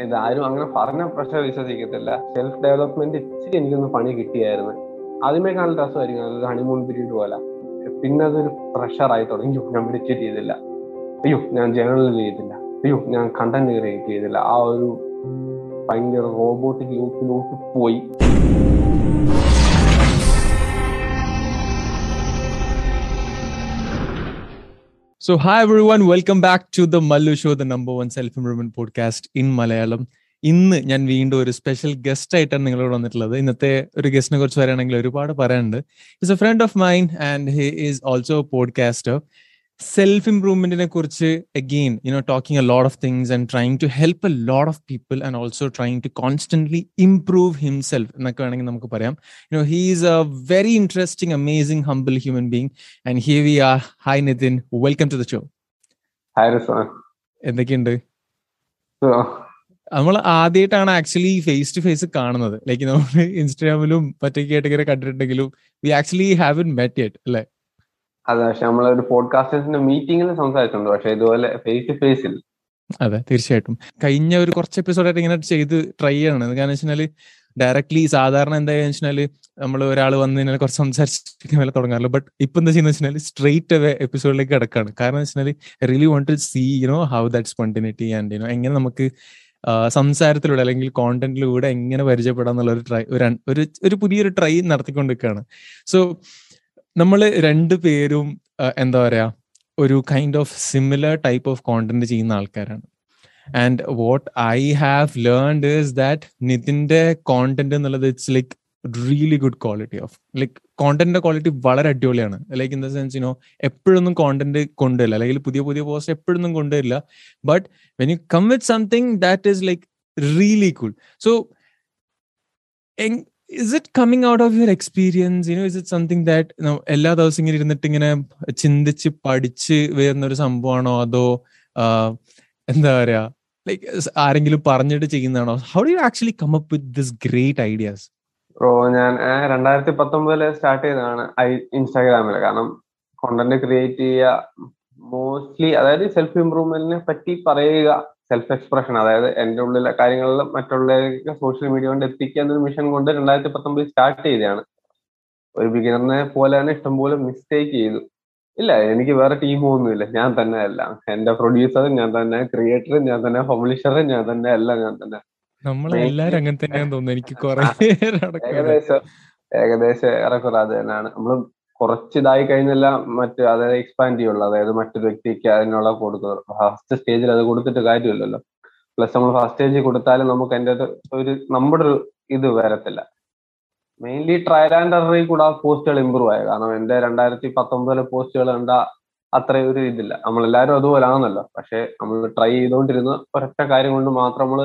ഇത് ആരും അങ്ങനെ പറഞ്ഞ പ്രശ്നം വിശ്വസിക്കത്തില്ല. സെൽഫ് ഡെവലപ്മെന്റ് ഇച്ചിരി എനിക്കൊന്ന് പണി കിട്ടിയായിരുന്നു. ആദ്യമേ കാണാൻ രസമായിരിക്കും. അതൊരു ഹണിമൂൺ പീരീഡ് പോലെ. പിന്നെ അതൊരു പ്രഷറായി തുടങ്ങി. അയ്യോ ഞാൻ മെഡിറ്റേറ്റ് ചെയ്തില്ല. അയ്യോ ഞാൻ ജേണൽ ചെയ്തില്ല അയ്യോ ഞാൻ കണ്ടന്റ് ക്രിയേറ്റ് ചെയ്തില്ല. ആ ഒരു ഭയങ്കര റോബോട്ടിക് ലൂപ്പിലോട്ട് പോയി. So, hi everyone, welcome back to the Mallu Show, the number one self improvement podcast in Malayalam. ഇന്ന് ഞാൻ വീണ്ടും ഒരു സ്പെഷ്യൽ ഗസ്റ്റ് ആയിട്ടാണ് നിങ്ങളോട് വന്നിട്ടുള്ളത്. ഇന്നത്തെ ഒരു ഗസ്റ്റിനെ കുറിച്ച് പറയുകയാണെങ്കിൽ ഒരുപാട് പറയാനുണ്ട്. Is a friend of mind and he is also podcaster self ഇംപ്രൂവ്മെന്റിനെ കുറിച്ച് again you know talking a lot of things and trying to help a lot of people and also trying to constantly improve himself എന്നൊക്കെ വേണമെങ്കിൽ നമുക്ക് പറയാം. You know he is a very interesting amazing humble human being and here we are hi Nithin welcome to the show എന്തൊക്കെയുണ്ട്? നമ്മൾ ആദ്യമായിട്ടാണ് actually face to face കാണുന്നത്. Like നമ്മൾ ഇൻസ്റ്റാഗ്രാമിലും മറ്റൊക്കെ ആയിട്ട് ഇങ്ങനെ കണ്ടിട്ടുണ്ടെങ്കിലും we actually haven't met yet അല്ലെ? അതെ പക്ഷെ ഒരു പോഡ്കാസ്റ്റേഴ്സിന്റെ മീറ്റിംഗിൽ സംസാരിച്ചിട്ടുണ്ട്. പക്ഷെ ഇതുപോലെ ഫേസ് ടു ഫേസിൽ അതെ തീർച്ചയായിട്ടും. കഴിഞ്ഞ ഒരു കുറച്ച് എപ്പിസോഡായിട്ട് ഇങ്ങനെ ചെയ്ത് ട്രൈ ചെയ്യണം കാരണം വെച്ചാൽ ഡയറക്ട്ലി സാധാരണ എന്താ വെച്ചാൽ നമ്മൾ ഒരാൾ വന്നു കഴിഞ്ഞാൽ കുറച്ച് സംസാരിച്ചിട്ട് മേലെ തുടങ്ങാറില്ല. ബട്ട് ഇപ്പൊ എന്താ ചെയ്യുന്ന വെച്ചാൽ സ്ട്രെയിറ്റ് അവേ എപ്പിസോഡിലേക്ക് കിടക്കാണ്. കാരണം വെച്ചാൽ really want to see you know how that spontaneity and you know എങ്ങനെ നമുക്ക് സംസാരത്തിലൂടെ അല്ലെങ്കിൽ കോണ്ടന്റിലൂടെ എങ്ങനെ പരിചയപ്പെടാന്നുള്ള ഒരു ട്രൈ ഒരു ഒരു പുതിയൊരു ട്രൈ നടത്തിക്കൊണ്ടിരിക്കുകയാണ്. സോ നമ്മൾ രണ്ടു പേരും എന്താ പറയാ ഒരു kind of similar type of content ചെയ്യുന്ന ആൾക്കാരാണ്. And what I have learned is that നിതിന്റെ content എന്നുള്ളത് it's like really good quality of like കോണ്ടന്റിന്റെ quality വളരെ അടിപൊളിയാണ്. Like in the sense you know എപ്പോഴൊന്നും കോണ്ടന്റ് കൊണ്ടുവരില്ല. അല്ലെങ്കിൽ പുതിയ പുതിയ പോസ്റ്റ് എപ്പോഴൊന്നും കൊണ്ടുവരില്ല. But when you come with something that is like really cool so is it coming out of your experience you know is it something that എല്ലാ ദിവസം ഇങ്ങനെ ഇരുന്നിട്ട് ഇങ്ങനെ ചിന്തിച്ച് പഠിച്ച് വരുന്ന ഒരു സംഭവമാണോ? അതോ എന്താ പറയാ ലൈക്ക് ആരെങ്കിലും പറഞ്ഞിട്ട് ചെയ്യുന്നതാണോ? How do you actually come up with this great ideas ഓ ഞാൻ രണ്ടായിരത്തി പത്തൊമ്പതിൽ സ്റ്റാർട്ട് ചെയ്തതാണ് ഇൻസ്റ്റാഗ്രാമിൽ കാരണം കോണ്ടന്റ് ക്രിയേറ്റ് ചെയ്യുക മോസ്റ്റ്ലി അതായത് സെൽഫ് ഇംപ്രൂവ്മെന്റിനെ പറ്റി പറയുക സെൽഫ് എക്സ്പ്രഷൻ അതായത് എന്റെ ഉള്ളിലെ കാര്യങ്ങളിൽ മറ്റുള്ളവരിലേക്ക് സോഷ്യൽ മീഡിയ കൊണ്ട് എത്തിക്കുക എന്നൊരു മിഷൻ കൊണ്ട് രണ്ടായിരത്തി പത്തൊമ്പതിൽ സ്റ്റാർട്ട് ചെയ്തതാണ്. ഒരു ബിഗിനറിനെ പോലെ തന്നെ ഇഷ്ടംപോലെ മിസ്റ്റേക്ക് ചെയ്തു. ഇല്ല എനിക്ക് വേറെ ടീമോ ഒന്നുമില്ല. ഞാൻ തന്നെ എല്ലാം എന്റെ പ്രൊഡ്യൂസറും ഞാൻ തന്നെ. ക്രിയേറ്ററും ഞാൻ തന്നെ. പബ്ലിഷറും ഞാൻ തന്നെ എല്ലാം ഞാൻ തന്നെ. നമ്മളെല്ലാരും അങ്ങനെ തന്നെയാന്ന് തോന്നുന്നു. എനിക്ക് കുറെ ഏകദേശം ഏകദേശം ഏറെക്കുറെ അത് തന്നെയാണ്. നമ്മൾ കുറച്ച് ഇതായി കഴിഞ്ഞല്ല മറ്റ് അതായത് എക്സ്പാൻഡ് ചെയ്യുള്ളൂ. അതായത് മറ്റൊരു വ്യക്തിക്ക് അതിനുള്ള കൊടുക്കുക ഫസ്റ്റ് സ്റ്റേജിൽ അത് കൊടുത്തിട്ട് കാര്യമില്ലല്ലോ. പ്ലസ് നമ്മൾ ഫസ്റ്റ് സ്റ്റേജിൽ കൊടുത്താലും നമുക്ക് അതിന്റെ ഒരു നമ്മുടെ ഒരു ഇത് വരത്തില്ല. മെയിൻലി ട്രയൽ ആൻഡ് എററിൽ കൂടെ പോസ്റ്റുകൾ ഇമ്പ്രൂവ് ആയത് കാരണം എന്റെ രണ്ടായിരത്തി പത്തൊമ്പതിലെ പോസ്റ്റുകൾ കണ്ട അത്ര ഒരു ഇതില്ല. നമ്മളെല്ലാവരും അതുപോലെ ആണല്ലോ പക്ഷെ നമ്മൾ ട്രൈ ചെയ്തുകൊണ്ടിരുന്ന ഒരൊറ്റ കാര്യം കൊണ്ട് മാത്രം നമ്മൾ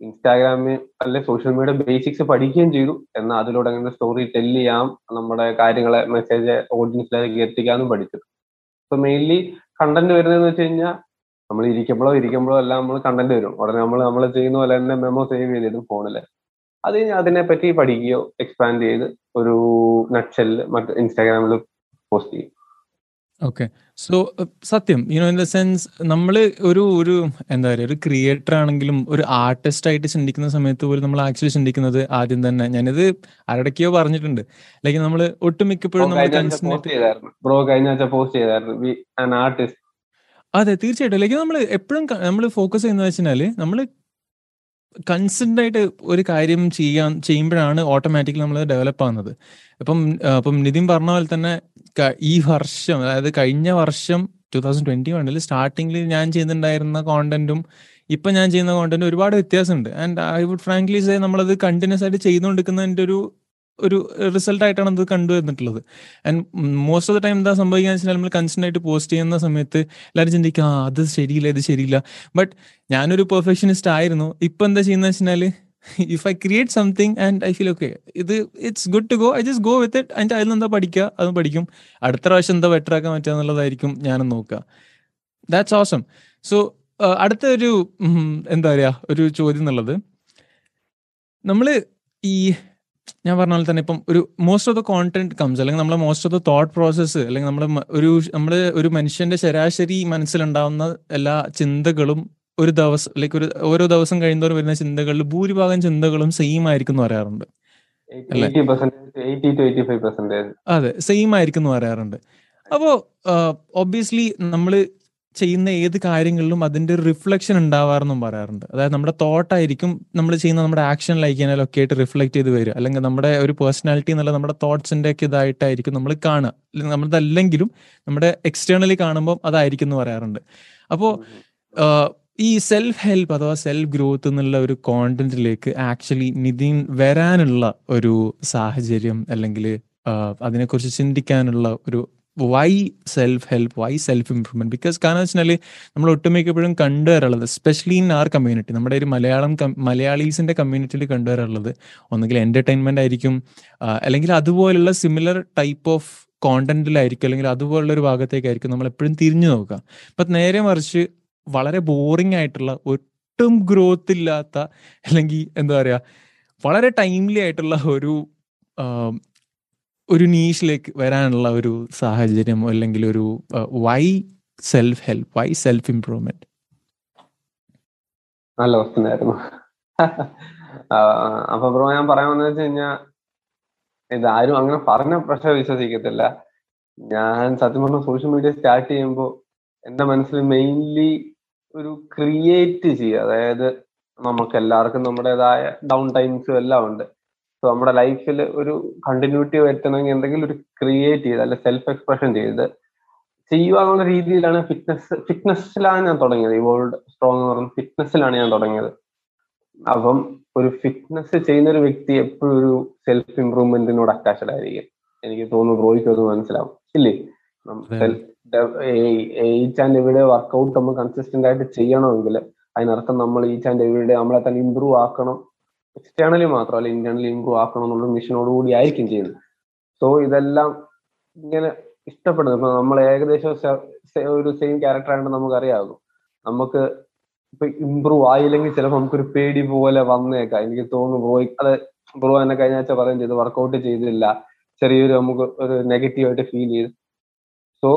ഇൻസ്റ്റാഗ്രാമിൽ അല്ലെ സോഷ്യൽ മീഡിയ ബേസിക്സ് പഠിക്കുകയും ചെയ്തു. എന്നാൽ അതിലൂടെ അങ്ങനെ സ്റ്റോറി ടെൽ ചെയ്യാം നമ്മുടെ കാര്യങ്ങളെ മെസ്സേജ് ഓഡിയൻസിലേക്ക് എത്തിക്കാനും പഠിച്ചു. സോ മെയിൻലി കണ്ടന്റ് വരുന്നതെന്ന് വെച്ച് കഴിഞ്ഞാൽ നമ്മൾ ഇരിക്കുമ്പോഴോ ഇരിക്കുമ്പോഴോ എല്ലാം നമ്മൾ കണ്ടന്റ് വരും. ഉടനെ നമ്മൾ നമ്മൾ ചെയ്യുന്ന പോലെ തന്നെ മെമ്മോ സേവ് ചെയ്തിടും ഫോണിൽ അത് അതിനെ പറ്റി പഠിക്കുകയോ എക്സ്പാൻഡ് ചെയ്ത് ഒരു നട്സെല്ല് മറ്റ് ഇൻസ്റ്റാഗ്രാമിൽ പോസ്റ്റ് ചെയ്യും. ഓക്കെ സോ സത്യം you know in the sense നമ്മൾ ഒരു ഒരു എന്താ പറയുക ഒരു ക്രിയേറ്റർ ആണെങ്കിലും ഒരു ആർട്ടിസ്റ്റ് ആയിട്ട് ചിന്തിക്കുന്ന സമയത്ത് പോലും നമ്മൾ ആക്ച്വലി ചിന്തിക്കുന്നത് ആദ്യം തന്നെ. ഞാനിത് ആരുടെക്കോ പറഞ്ഞിട്ടുണ്ട്. ലൈക്ക് നമ്മൾ ഒട്ടുമിക്കപ്പോഴും ബ്രോ കഴിഞ്ഞ ആഴ്ച പോസ്റ്റ് ചെയ്തായിരുന്നു. ആർട്ടിസ്റ്റ് അതെ തീർച്ചയായിട്ടും. ലൈക്ക് നമ്മൾ എപ്പോഴും നമ്മൾ ഫോക്കസ് ചെയ്യുന്നത് വെച്ചാൽ നമ്മൾ കൺസിഡന്റ് ആയിട്ട് ഒരു കാര്യം ചെയ്യാൻ ചെയ്യുമ്പോഴാണ് ഓട്ടോമാറ്റിക്കലി നമ്മൾ ഡെവലപ്പ് ആകുന്നത് ഇപ്പം ഇപ്പം നിതിൻ പറഞ്ഞ പോലെ തന്നെ ഈ വർഷം അതായത് കഴിഞ്ഞ വർഷം ടൂ തൗസൻഡ് ട്വന്റി വണ്ണിൽ സ്റ്റാർട്ടിങ്ങിൽ ഞാൻ ചെയ്തിട്ടുണ്ടായിരുന്ന കോണ്ടന്റും ഇപ്പൊ ഞാൻ ചെയ്യുന്ന കോണ്ടന്റും ഒരുപാട് വ്യത്യാസമുണ്ട്. And I would frankly say നമ്മളത് കണ്ടിന്യൂസ് ആയിട്ട് ചെയ്തുകൊണ്ടിരിക്കുന്നതിന്റെ ഒരു ഒരു റിസൾട്ട് ആയിട്ടാണ് അത് കണ്ടുവന്നിട്ടുള്ളത് and most of the time എന്താ സംഭവിക്കുക വെച്ചാൽ നമ്മൾ കൺസ്റ്റന്റ് ആയിട്ട് പോസ്റ്റ് ചെയ്യുന്ന സമയത്ത് എല്ലാവരും ചിന്തിക്കുക ആ അത് ശരിയില്ല ഇത് ശരിയില്ല. ബട്ട് ഞാനൊരു പെർഫെക്ഷനിസ്റ്റ് ആയിരുന്നു. ഇപ്പൊ എന്താ ചെയ്യുന്ന വെച്ചാൽ if I create something and I feel okay ഇത് it's good to go I just go with it അതിന്റെ അതിൽ എന്താ പഠിക്കുക? അത് പഠിക്കും. അടുത്ത പ്രാവശ്യം എന്താ ബെറ്റർ ആക്കാൻ പറ്റുക എന്നുള്ളതായിരിക്കും ഞാനും നോക്കുക. ദാറ്റ്സ് ഓസം സോ അടുത്ത ഒരു എന്താ പറയുക ഒരു ചോദ്യം എന്നുള്ളത്. നമ്മൾ ഈ ഞാൻ പറഞ്ഞ പോലെ തന്നെ ഇപ്പം ഒരു most of the content comes അല്ലെങ്കിൽ നമ്മളെ most of the thought process അല്ലെങ്കിൽ നമ്മൾ ഒരു നമ്മൾ ഒരു മനുഷ്യന്റെ ശരാശരി മനസ്സിലുണ്ടാവുന്ന എല്ലാ ചിന്തകളും ഒരു ദിവസം ലൈക്ക് ഒരു ഓരോ ദിവസം കഴിയുന്നവർ വരുന്ന ചിന്തകളിൽ ഭൂരിഭാഗം ചിന്തകളും സെയിം ആയിരിക്കും എന്ന് പറയാറുണ്ട്. അതെ സെയിം ആയിരിക്കും എന്ന് പറയാറുണ്ട്. അപ്പോ ഒബ്വിയസ്ലി നമ്മൾ ചെയ്യുന്ന ഏത് കാര്യങ്ങളിലും അതിന്റെ ഒരു റിഫ്ലക്ഷൻ ഉണ്ടാവാറെന്നും പറയാറുണ്ട്. അതായത് നമ്മുടെ തോട്ടായിരിക്കും നമ്മൾ ചെയ്യുന്ന നമ്മുടെ ആക്ഷനിലേക്ക് ഒക്കെ ആയിട്ട് റിഫ്ലക്ട് ചെയ്ത് വരും അല്ലെങ്കിൽ നമ്മുടെ ഒരു പേഴ്സണാലിറ്റി എന്നുള്ള നമ്മുടെ തോട്ട്സിന്റെ ഒക്കെ ഇതായിട്ടായിരിക്കും നമ്മൾ കാണുക. നമ്മളതല്ലെങ്കിലും നമ്മുടെ എക്സ്റ്റേണലി കാണുമ്പോൾ അതായിരിക്കും എന്ന് പറയാറുണ്ട്. അപ്പോൾ ഈ സെൽഫ് ഹെൽപ്പ് അഥവാ സെൽഫ് ഗ്രോത്ത് എന്നുള്ള ഒരു കോണ്ടന്റിലേക്ക് ആക്ച്വലി നിതിൻ വരാനുള്ള ഒരു സാഹചര്യം അല്ലെങ്കിൽ അതിനെക്കുറിച്ച് ചിന്തിക്കാനുള്ള ഒരു why self help why self improvement because കാരണം വെച്ചാൽ നമ്മൾ ഒട്ടുമിക്കപ്പോഴും കണ്ടുവരാറുള്ളത് എസ്പെഷ്യലി ഇൻ ആർ കമ്മ്യൂണിറ്റി നമ്മുടെ ഒരു മലയാളം മലയാളീസിന്റെ കമ്മ്യൂണിറ്റിയിൽ കണ്ടുവരാറുള്ളത് ഒന്നുകിൽ എന്റർടൈൻമെന്റ് ആയിരിക്കും അല്ലെങ്കിൽ അതുപോലുള്ള സിമിലർ ടൈപ്പ് ഓഫ് കോണ്ടന്റിലായിരിക്കും അല്ലെങ്കിൽ അതുപോലുള്ള ഒരു ഭാഗത്തേക്കായിരിക്കും നമ്മൾ എപ്പോഴും തിരിഞ്ഞു നോക്കുക. അപ്പൊ നേരെ മറിച്ച് വളരെ ബോറിംഗ് ആയിട്ടുള്ള ഒട്ടും ഗ്രോത്ത് ഇല്ലാത്ത അല്ലെങ്കിൽ എന്താ പറയാ വളരെ ടൈംലി ആയിട്ടുള്ള ഒരു ഒരു നീഷിലേക്ക് വരാനുള്ള ഒരു സാഹചര്യം അല്ലെങ്കിൽ ഒരു why self help why self improvement നല്ല ക്വസ്റ്റ്യൻ അപ്പൊ ബ്രോ ഞാൻ പറയാമെന്ന് വെച്ച് കഴിഞ്ഞാൽ ഇത് ആരും അങ്ങനെ പറഞ്ഞ പ്രശ്നം വിശ്വസിക്കത്തില്ല. ഞാൻ സത്യം പറഞ്ഞ സോഷ്യൽ മീഡിയ സ്റ്റാർട്ട് ചെയ്യുമ്പോൾ എന്റെ മനസ്സിൽ മെയിൻലി ഒരു ക്രിയേറ്റ് ചെയ്യുക. അതായത് നമുക്ക് എല്ലാവർക്കും നമ്മുടേതായ ഡൗൺ ടൈംസും എല്ലാം ഉണ്ട്. സോ നമ്മുടെ ലൈഫിൽ ഒരു കണ്ടിന്യൂറ്റി വരുത്തണമെങ്കിൽ എന്തെങ്കിലും ഒരു ക്രിയേറ്റ് ചെയ്ത് അല്ലെ സെൽഫ് എക്സ്പ്രഷൻ ചെയ്ത് ചെയ്യുക എന്നുള്ള രീതിയിലാണ് ഫിറ്റ്നസ് ഫിറ്റ്നസ്സിലാണ് ഞാൻ തുടങ്ങിയത്. ഈ വേൾഡ് സ്ട്രോങ് എന്ന് പറഞ്ഞ ഫിറ്റ്നസ്സിലാണ് ഞാൻ തുടങ്ങിയത്. അപ്പം ഒരു ഫിറ്റ്നസ് ചെയ്യുന്ന ഒരു വ്യക്തി എപ്പോഴും ഒരു സെൽഫ് ഇംപ്രൂവ്മെന്റിനോട് അറ്റാച്ച്ഡ് ആയിരിക്കും. എനിക്ക് തോന്നുന്നു ബ്രോയ്ക്ക് അത് മനസ്സിലാവും. ഇല്ലേ? ഈച്ച് ആൻഡ് എവിടെ വർക്കൗട്ട് നമ്മൾ കൺസിസ്റ്റന്റ് ആയിട്ട് ചെയ്യണമെങ്കിൽ അതിനർത്ഥം നമ്മൾ ഈച്ച് ആൻഡ് എവിടെ നമ്മളെ തന്നെ ഇമ്പ്രൂവ് ആക്കണം. എക്സ്റ്റേണലി മാത്രമല്ല ഇന്റേണലി ഇമ്പ്രൂവ് ആക്കണം എന്നുള്ള മിഷനോട് കൂടി ആയിരിക്കും ചെയ്യുന്നത്. സോ ഇതെല്ലാം ഇങ്ങനെ ഇഷ്ടപ്പെടുന്നത്. ഇപ്പൊ നമ്മൾ ഏകദേശം ഒരു സെയിം ക്യാരക്ടർ ആയിട്ട് നമുക്ക് അറിയാമല്ലോ നമുക്ക് ഇപ്പൊ ഇമ്പ്രൂവ് ആയില്ലെങ്കിൽ ചിലപ്പോൾ നമുക്കൊരു പേടി പോലെ വന്നേക്കാം. എനിക്ക് തോന്നുന്നു ബ്രോ അത് ബ്രോ എന്നെ കഴിഞ്ഞ ആഴ്ച പറയുകയും ചെയ്തു വർക്കൗട്ട് ചെയ്തില്ല. ചെറിയൊരു നമുക്ക് ഒരു നെഗറ്റീവായിട്ട് ഫീൽ ചെയ്തു. സോ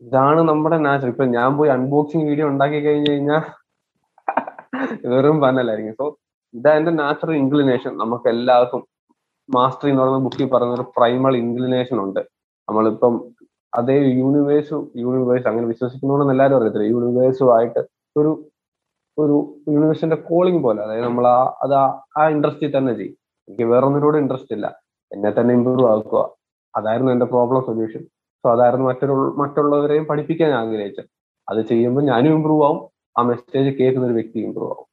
ഇതാണ് നമ്മുടെ നാച്ചുറൽ ഇപ്പൊ ഞാൻ പോയി അൺബോക്സിങ് വീഡിയോ ഉണ്ടാക്കി കഴിഞ്ഞു കഴിഞ്ഞാൽ വെറും പന്നലായിരിക്കും. സോ ഇതാ എന്റെ നാച്ചുറൽ ഇൻക്ലിനേഷൻ നമുക്ക് എല്ലാവർക്കും മാസ്റ്ററി എന്ന് പറയുന്ന ബുക്കിൽ പറയുന്ന ഒരു പ്രൈമൽ ഇൻക്ലിനേഷൻ ഉണ്ട്. നമ്മളിപ്പം അതേ യൂണിവേഴ്സ് യൂണിവേഴ്സ് അങ്ങനെ വിശ്വസിക്കുന്നോണ്ടെന്ന് എല്ലാവരും അറിയത്തില്ല. യൂണിവേഴ്സുമായിട്ട് ഒരു ഒരു യൂണിവേഴ്സിന്റെ കോളിംഗ് പോലെ. അതായത് നമ്മൾ ആ അത് ആ ഇൻട്രസ്റ്റിൽ തന്നെ ചെയ്യും. എനിക്ക് വേറൊന്നിനോട് ഇൻട്രസ്റ്റ് ഇല്ല. എന്നെ തന്നെ ഇമ്പ്രൂവ് ആക്കുക. അതായിരുന്നു എന്റെ പ്രോബ്ലം സൊല്യൂഷൻ സോ അതായിരുന്നു മറ്റൊരു മറ്റുള്ളവരെയും പഠിപ്പിക്കാൻ ആഗ്രഹിച്ചത്. അത് ചെയ്യുമ്പോൾ ഞാനും ഇമ്പ്രൂവ് ആവും. ആ മെസ്സേജ് കേൾക്കുന്ന ഒരു വ്യക്തി ഇമ്പ്രൂവ് ആവും.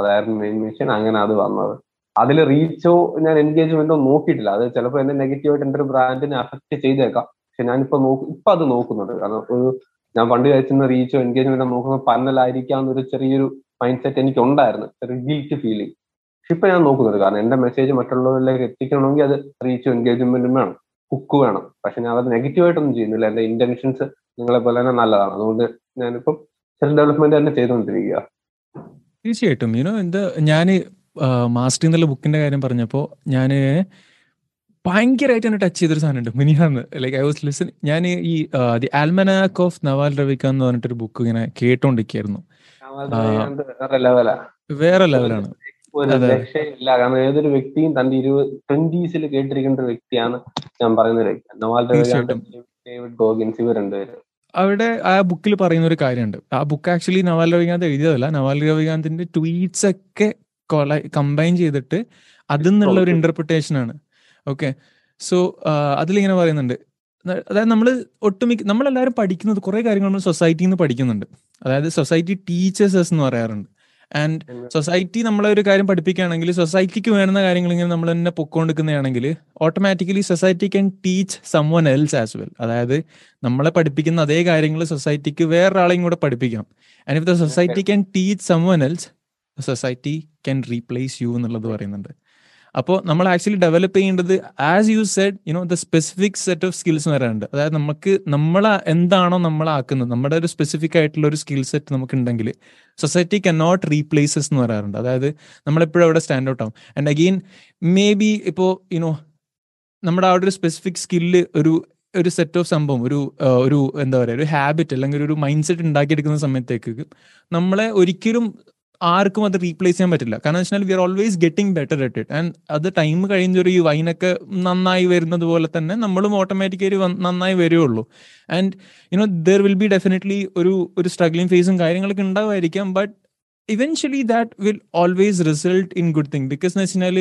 അതായിരുന്നു മെയിൻ മിഷൻ അങ്ങനെ അത് വന്നത്. അതിൽ റീച്ചോ ഞാൻ എൻഗേജ്മെന്റോ നോക്കിയിട്ടില്ല. അത് ചിലപ്പോൾ എന്നെ നെഗറ്റീവായിട്ട് എന്റെ ഒരു ബ്രാൻഡിനെ അഫക്ട് ചെയ്തേക്കാം. പക്ഷെ ഞാനിപ്പോ നോക്കും ഇപ്പൊ അത് നോക്കുന്നുണ്ട്. കാരണം ഒരു ഞാൻ പണ്ട് കഴിച്ചുന്ന റീച്ചോ എൻഗേജ്മെന്റോ നോക്കുന്ന പന്നലായിരിക്കാം എന്നൊരു ചെറിയൊരു മൈൻഡ് സെറ്റ് എനിക്ക് ഉണ്ടായിരുന്നു ഒരു ഗിൽറ്റ് ഫീലിംഗ് പക്ഷെ ഇപ്പൊ ഞാൻ നോക്കുന്നുണ്ട്. കാരണം എന്റെ മെസ്സേജ് മറ്റുള്ളവരിലേക്ക് എത്തിക്കണമെങ്കിൽ അത് റീച്ചോ എൻഗേജ്മെന്റും വേണം. കുക്ക് വേണം. പക്ഷെ ഞാൻ അത് നെഗറ്റീവായിട്ടൊന്നും ചെയ്യുന്നില്ല. എന്റെ ഇന്റൻഷൻസ് നിങ്ങളെ പോലെ തന്നെ നല്ലതാണ്. അതുകൊണ്ട് ഞാനിപ്പം സെൽഫ് ഡെവലപ്മെന്റ് തന്നെ ചെയ്തുകൊണ്ടിരിക്കുക. തീർച്ചയായിട്ടും. യുനോ എന്താ ഞാൻ മാസ്റ്റർ എന്നുള്ള ബുക്കിന്റെ കാര്യം പറഞ്ഞപ്പോൾ ഞാൻ ഭയങ്കരമായിട്ട് എന്നെ ടച്ച് ചെയ്തൊരു സാധനമുണ്ട് മിനിയാന്ന്. ലൈക്ക് ഐ വാസ് ലിസൺ ഞാൻ ഈ ദി ആൽമനാക്ക് ഓഫ് നവാൽ റവിക്ക എന്ന് പറഞ്ഞിട്ടൊരു ബുക്ക് ഇങ്ങനെ കേട്ടോണ്ടിരിക്കായിരുന്നു. വേറെ ലെവലാണ് ഏതൊരു വ്യക്തിയും തന്റെ ഇരുപത് ട്വന്റീസിൽ കേട്ടിരിക്കേണ്ട ഒരു വ്യക്തിയാണ് ഞാൻ പറയുന്ന നവാൽ ഡേവിഡ് ഗോഗിൻസ് ഇവർ രണ്ടുപേരും. അവിടെ ആ ബുക്കിൽ പറയുന്ന ഒരു കാര്യമുണ്ട്. ആ ബുക്ക് ആക്ച്വലി നവാൽ രവികാന്ത് എഴുതിയതല്ല. നവാൽ രവികാന്തിന്റെ ട്വീറ്റ്സ് ഒക്കെ കമ്പൈൻ ചെയ്തിട്ട് അതിൽ നിന്നുള്ള ഒരു ഇന്റർപ്രിട്ടേഷൻ ആണ്. ഓക്കെ സോ അതിലിങ്ങനെ പറയുന്നുണ്ട്. അതായത് നമ്മൾ ഒട്ടുമിക്ക നമ്മളെല്ലാവരും പഠിക്കുന്നത് കുറെ കാര്യങ്ങൾ നമ്മൾ സൊസൈറ്റിയിൽ നിന്ന് പഠിക്കുന്നുണ്ട്. അതായത് സൊസൈറ്റി ടീച്ചേഴ്സ് എന്ന് പറയാറുണ്ട്. ആൻഡ് സൊസൈറ്റി നമ്മളെ ഒരു കാര്യം പഠിപ്പിക്കുകയാണെങ്കിൽ സൊസൈറ്റിക്ക് വേണ്ടുന്ന കാര്യങ്ങൾ ഇങ്ങനെ നമ്മൾ തന്നെ പൊക്കോണ്ടിരിക്കുന്നതാണെങ്കിൽ automatically society can teach someone else as well അതായത് നമ്മളെ പഠിപ്പിക്കുന്ന അതേ കാര്യങ്ങൾ സൊസൈറ്റിക്ക് വേറൊരാളെയും കൂടെ പഠിപ്പിക്കാം. And if the society can teach someone else society can replace you എന്നുള്ളത് പറയുന്നുണ്ട്. അപ്പോൾ നമ്മൾ ആക്ച്വലി ഡെവലപ്പ് ചെയ്യേണ്ടത് as you said you know the specific set of skills എന്ന് വരാനുണ്ട് അതായത് നമുക്ക് നമ്മൾ എന്താണോ നമ്മളാക്കുന്നത് നമ്മുടെ ഒരു സ്പെസിഫിക് ആയിട്ടുള്ള ഒരു സ്കിൽ സെറ്റ് നമുക്ക് ഉണ്ടെങ്കിൽ സൊസൈറ്റി കൻ നോട്ട് റീപ്ലേസസ് എന്ന് പറയാറുണ്ട്. അതായത് നമ്മളെപ്പോഴും അവിടെ സ്റ്റാൻഡ് ഔട്ട് ആവും. ആൻഡ് അഗെയിൻ മേ ബി ഇപ്പോൾ യുനോ നമ്മുടെ ആ ഒരു സ്പെസിഫിക് സ്കില്ല് ഒരു ഒരു സെറ്റ് ഓഫ് സംഭവം ഒരു ഒരു എന്താ പറയുക ഒരു ഹാബിറ്റ് അല്ലെങ്കിൽ ഒരു മൈൻഡ് സെറ്റ് ഉണ്ടാക്കിയെടുക്കുന്ന സമയത്തേക്ക് നമ്മളെ ഒരിക്കലും ആർക്കും അത് റീപ്ലേസ് ചെയ്യാൻ പറ്റില്ല. കാരണം വെച്ചാൽ we are always getting better at it and അത് ടൈം കഴിഞ്ഞൊരു ഈ വൈനൊക്കെ നന്നായി വരുന്നത് പോലെ തന്നെ നമ്മളും ഓട്ടോമാറ്റിക്കലി നന്നായി വരുള്ളൂ and you know there will be definitely ഒരു ഒരു സ്ട്രഗ്ലിംഗ് ഫേസും കാര്യങ്ങളൊക്കെ ഉണ്ടാവുമായിരിക്കാം but eventually that will always result in good thing because എന്ന് വെച്ചാൽ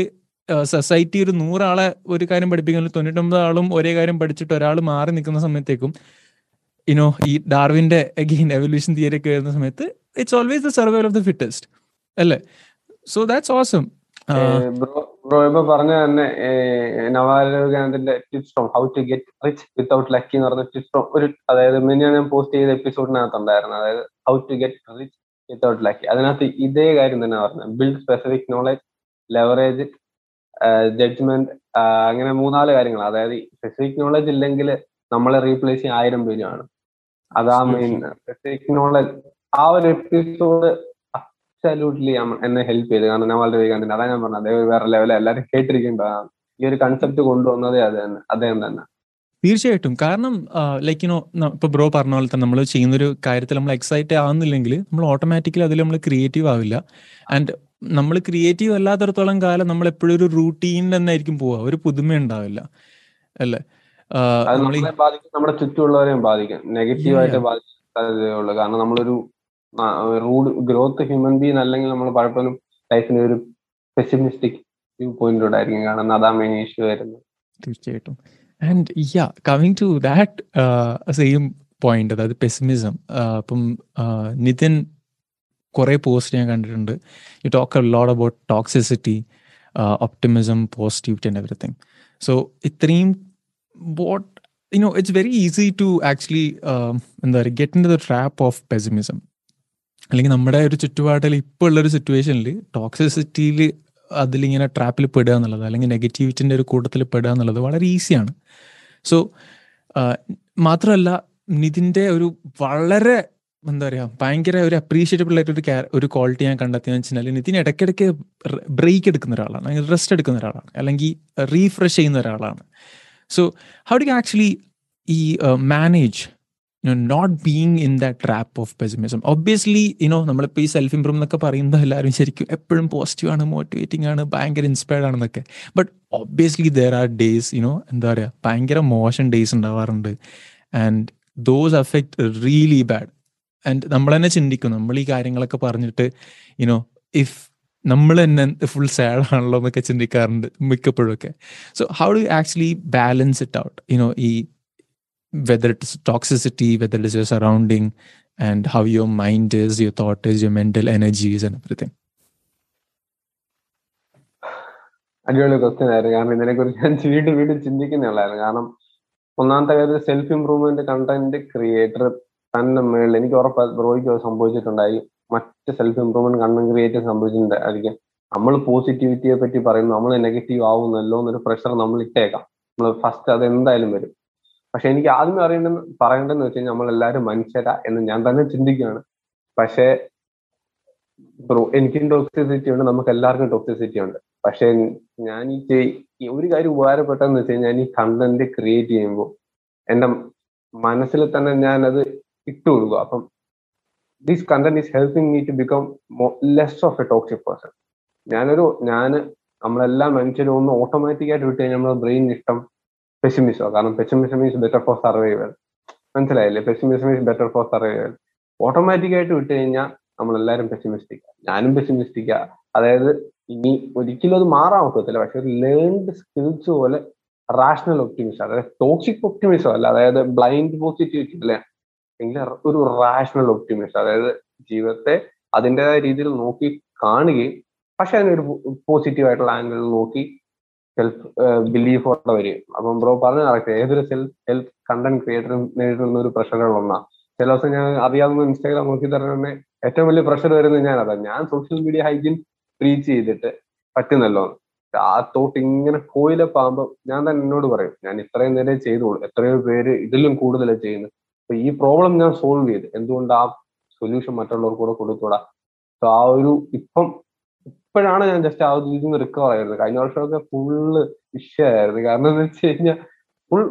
സൊസൈറ്റി ഒരു നൂറാളെ ഒരു കാര്യം പഠിപ്പിക്കുന്നത് തൊണ്ണൂറ്റൊമ്പത് ആളും ഒരേ കാര്യം പഠിച്ചിട്ട് ഒരാൾ മാറി നിൽക്കുന്ന സമയത്തേക്കും യുനോ ഈ ഡാർവിന്റെ അഗെയിൻ എവല്യൂഷൻ തിയറി ഒക്കെ വരുന്ന സമയത്ത് it's always the survival of the fittest അല്ലേ? സോ ദാറ്റ്സ് ഓസം ബ്രോ ഇപ്പൊ പറഞ്ഞ തന്നെ നവാലോകാന്തിന്റെ tips from how to get rich without lucky എന്ന് പറഞ്ഞ ടിപ്സ് ഫ്രോം ഒരു അതായത് മിനിയാണ് ഞാൻ പോസ്റ്റ് ചെയ്ത എപ്പിസോഡിനകത്തുണ്ടായിരുന്നു അതായത് how to get rich without lucky അതിനകത്ത് ഇതേ കാര്യം തന്നെ പറഞ്ഞത് build specific knowledge leverage judgment അങ്ങനെ മൂന്നാൽ കാര്യങ്ങൾ അതായത് സ്പെസിഫിക് നോളജ് ഇല്ലെങ്കിൽ നമ്മളെ റീപ്ലേസ് ചെയ്യാൻ ആയിരം പേരുമാണ് അതാ മെയിൻ സ്പെസിഫിക് നോളജ് ആ ഒരു എപ്പിസോഡ് അബ്സല്യൂട്ട്ലി എന്നെ ഹെൽപ്പ് ചെയ്തു. കാരണം ഞാൻ വളരെ വേഗം അതാ ഞാൻ പറഞ്ഞത്. അദ്ദേഹം വേറെ ലെവലിൽ എല്ലാവരും കേട്ടിരിക്കേണ്ടതാണ് ഈ ഒരു കൺസെപ്റ്റ് കൊണ്ടുവന്നതേ തന്നെ. അദ്ദേഹം തന്നെ. തീർച്ചയായിട്ടും. കാരണം ലൈക്ക് യുനോ ഇപ്പൊ ബ്രോ പറഞ്ഞ പോലെ തന്നെ നമ്മൾ ചെയ്യുന്നൊരു കാര്യത്തിൽ നമ്മൾ എക്സൈറ്റ് ആവുന്നില്ലെങ്കിൽ നമ്മൾ ഓട്ടോമാറ്റിക്കലി അതിൽ നമ്മൾ ക്രിയേറ്റീവ് ആവില്ല. ആൻഡ് നമ്മൾ ക്രിയേറ്റീവ് അല്ലാത്തടത്തോളം കാലം നമ്മൾ എപ്പോഴും ഒരു റൂട്ടീൻ തന്നെ ആയിരിക്കും പോവുക. ഒരു പുതുമ ഉണ്ടാവില്ല. അല്ലേ? നമ്മുടെ ചുറ്റുമുള്ളവരെയും ബാധിക്കും. നെഗറ്റീവായിട്ട് ബാധിക്കാൻ സാധ്യതയുള്ളൂ കാരണം നമ്മളൊരു റൂഡ് ഗ്രോത്ത് ഹ്യൂമൻ ബീങ് അല്ലെങ്കിൽ നമ്മൾ പലപ്പോഴും ലൈഫിന് ഒരു പെസിമിസ്റ്റിക് വ്യൂ പോയിന്റിലൂടെ ആയിരിക്കും കാണുന്നത്. അതാ മെയിൻ ഇഷ്യൂ വരുന്നത്. തീർച്ചയായിട്ടും. And yeah coming to that same point അതായത് പെസിമിസം അപ്പം നിതിൻ കുറെ പോസ്റ്റ് ഞാൻ കണ്ടിട്ടുണ്ട്. You talk load about toxicity optimism positivity and everything so ഇത്രയും what you know it's very easy to actually എന്താ പറയുക get into the trap of pessimism അല്ലെങ്കിൽ നമ്മുടെ ഒരു ചുറ്റുപാടിൽ ഇപ്പോൾ ഉള്ളൊരു സിറ്റുവേഷനിൽ ടോക്സിസിറ്റിയിൽ അതിലിങ്ങനെ ട്രാപ്പിൽ പെടുക എന്നുള്ളത് അല്ലെങ്കിൽ നെഗറ്റിവിറ്റിന്റെ ഒരു കൂട്ടത്തിൽ പെടുക എന്നുള്ളത് വളരെ ഈസിയാണ് സോ മാത്രമല്ല നിതിന്റെ ഒരു വളരെ എന്താ പറയുക ഭയങ്കര ഒരു അപ്രീഷിയേറ്റബിൾ ആയിട്ട് ഒരു ഒരു ക്വാളിറ്റി ഞാൻ കണ്ടെത്തിയെന്ന് വെച്ചാൽ നിതിൻ ഇടയ്ക്കിടയ്ക്ക് ബ്രേക്ക് എടുക്കുന്ന ഒരാളാണ്. അല്ലെങ്കിൽ റെസ്റ്റ് എടുക്കുന്ന ഒരാളാണ്. അല്ലെങ്കിൽ റീഫ്രഷ് ചെയ്യുന്ന ഒരാളാണ്. സോ ഹൗ ഡു ആക്ച്വലി ഈ manage you not in that trap of pessimism. Obviously, you know, നമ്മളിപ്പോൾ ഈ സെൽഫ് ഇംപ്രൂവ് എന്നൊക്കെ പറയുമ്പോൾ എല്ലാവരും ശരിക്കും എപ്പോഴും പോസിറ്റീവ് ആണ് മോട്ടിവേറ്റിംഗ് ആണ് ഭയങ്കര ഇൻസ്പയർഡ് ആണെന്നൊക്കെ. But obviously there are days you know എന്താ പറയുക ഭയങ്കര മോശം ഡേയ്സ് ഉണ്ടാവാറുണ്ട്. And those affect really bad and നമ്മൾ തന്നെ ചിന്തിക്കും നമ്മൾ ഈ കാര്യങ്ങളൊക്കെ പറഞ്ഞിട്ട് യുനോ ഇഫ് നമ്മൾ തന്നെ ഫുൾ സാഡ് ആണല്ലോ എന്നൊക്കെ ചിന്തിക്കാറുണ്ട് മിക്കപ്പോഴും ഒക്കെ so how do actually balance it out you know ഈ whether it's toxicity, whether it is your surrounding, and how your mind is, your thought is, your mental energies, and everything. അടിപൊളി question ആയിരുന്നു. കാരണം ഇതിനെ ഞാൻ വീണ്ടും വീണ്ടും ചിന്തിക്കുന്നുള്ളായിരുന്നു. കാരണം ഒന്നാമത്തെ കാര്യം സെൽഫ് ഇംപ്രൂവ്മെന്റ് കണ്ടന്റ് ക്രിയേറ്റർ തന്നെ മേളിൽ എനിക്ക് ഉറപ്പ് ബ്രോയ്ക്ക് സംഭവിച്ചിട്ടുണ്ടായി. മറ്റ് സെൽഫ് ഇംപ്രൂവ്മെന്റ് കണ്ടന്റ് ക്രിയേറ്റർ സംഭവിച്ചിട്ടുണ്ടായിരിക്കും. നമ്മൾ പോസിറ്റിവിറ്റിയെ പറ്റി പറയുന്നു. നമ്മൾ നെഗറ്റീവ് ആവുന്നല്ലോ എന്നൊരു പ്രഷർ നമ്മൾ ഇട്ടേക്കാം. നമ്മൾ ഫസ്റ്റ് അത് എന്തായാലും വരും. പക്ഷെ എനിക്ക് ആദ്യമേ അറിയേണ്ട പറയേണ്ടതെന്ന് വെച്ച് കഴിഞ്ഞാൽ നമ്മൾ എല്ലാവരും മനുഷ്യരാ എന്ന് ഞാൻ തന്നെ ചിന്തിക്കുകയാണ്. പക്ഷേ ബ്രോ എനിക്കും ടോക്സിസിറ്റി ഉണ്ട് നമുക്ക് എല്ലാവർക്കും ടോക്സിസിറ്റി ഉണ്ട്. പക്ഷെ ഞാൻ ഈ ഒരു കാര്യം ഉപകാരപ്പെട്ടതെന്ന് വെച്ച് കഴിഞ്ഞാൽ ഞാൻ ഈ കണ്ടന്റ് ക്രിയേറ്റ് ചെയ്യുമ്പോൾ എന്റെ മനസ്സിൽ തന്നെ ഞാൻ അത് ഇട്ടു കൊടുക്കുക അപ്പം this content is helping me to become less of a toxic person ഞാനൊരു ഞാൻ നമ്മളെല്ലാം മനുഷ്യരും ഒന്ന് ഓട്ടോമാറ്റിക് ആയിട്ട് വിട്ട് കഴിഞ്ഞാൽ നമ്മുടെ ബ്രെയിൻ ഇഷ്ടം പെസിമിസോ കാരണം pessimism is better for survival മനസ്സിലായില്ലേ? Pessimism is better for survival automatic ആയിട്ട് വിട്ട് കഴിഞ്ഞാൽ നമ്മളെല്ലാവരും പെസിമിസ്റ്റിക്ക ഞാനും പെസിമിസ്റ്റിക്ക അതായത് ഇനി ഒരിക്കലും അത് മാറാൻ ഒക്കത്തില്ല. പക്ഷെ ഒരു ലേൺഡ് സ്കിൽസ് പോലെ റാഷണൽ ഒപ്റ്റിമിസം അതായത് ടോക്സിക് ഒപ്റ്റിമിസം അല്ല അതായത് ബ്ലൈൻഡ് പോസിറ്റിവിറ്റി അല്ലേ? എങ്കിൽ ഒരു റാഷണൽ ഒപ്റ്റിമിസം അതായത് ജീവിതത്തെ അതിന്റെതായ രീതിയിൽ നോക്കി കാണുകയും പക്ഷെ അതിനൊരു പോസിറ്റീവ് ആയിട്ടുള്ള ആംഗിളിൽ നോക്കി സെൽഫ് ബിലീഫ് ഉള്ളവര് അപ്പം ബ്രോ പറഞ്ഞ കറക്റ്റ് ഏതൊരു സെൽഫ് ഹെൽപ്പ് കണ്ടന്റ് ക്രിയേറ്ററും നേരിടുന്ന ഒരു പ്രഷറുകളൊന്നാ ചില ദിവസം ഞാൻ അറിയാവുന്ന ഇൻസ്റ്റാഗ്രാം നോക്കി തന്നെ ഏറ്റവും വലിയ പ്രഷർ വരുന്നത് ഞാൻ അതാ ഞാൻ സോഷ്യൽ മീഡിയ ഹൈജീൻ റീച്ച് ചെയ്തിട്ട് പറ്റുന്നല്ലോ. ആ തോട്ട് ഇങ്ങനെ കോയിലപ്പാകുമ്പോൾ ഞാൻ തന്നെ എന്നോട് പറയും ഞാൻ ഇത്രയും നേരെ ചെയ്തോളൂ. എത്രയോ പേര് ഇതിലും കൂടുതലാണ് ചെയ്യുന്നത്. അപ്പൊ ഈ പ്രോബ്ലം ഞാൻ സോൾവ് ചെയ്ത്. എന്തുകൊണ്ട് ആ സൊല്യൂഷൻ മറ്റുള്ളവർക്ക് കൂടെ കൊടുത്തൂടാ സോ ആ ഒരു ഇപ്പം ഇപ്പോഴാണ് ഞാൻ ജസ്റ്റ് ആ നിന്ന് റിക്കവർ ആയിരുന്നത് കഴിഞ്ഞ വർഷമൊക്കെ ഫുള്ള് വിഷയമായിരുന്നു കാരണം എന്ന് വെച്ച് കഴിഞ്ഞാൽ ഫുൾ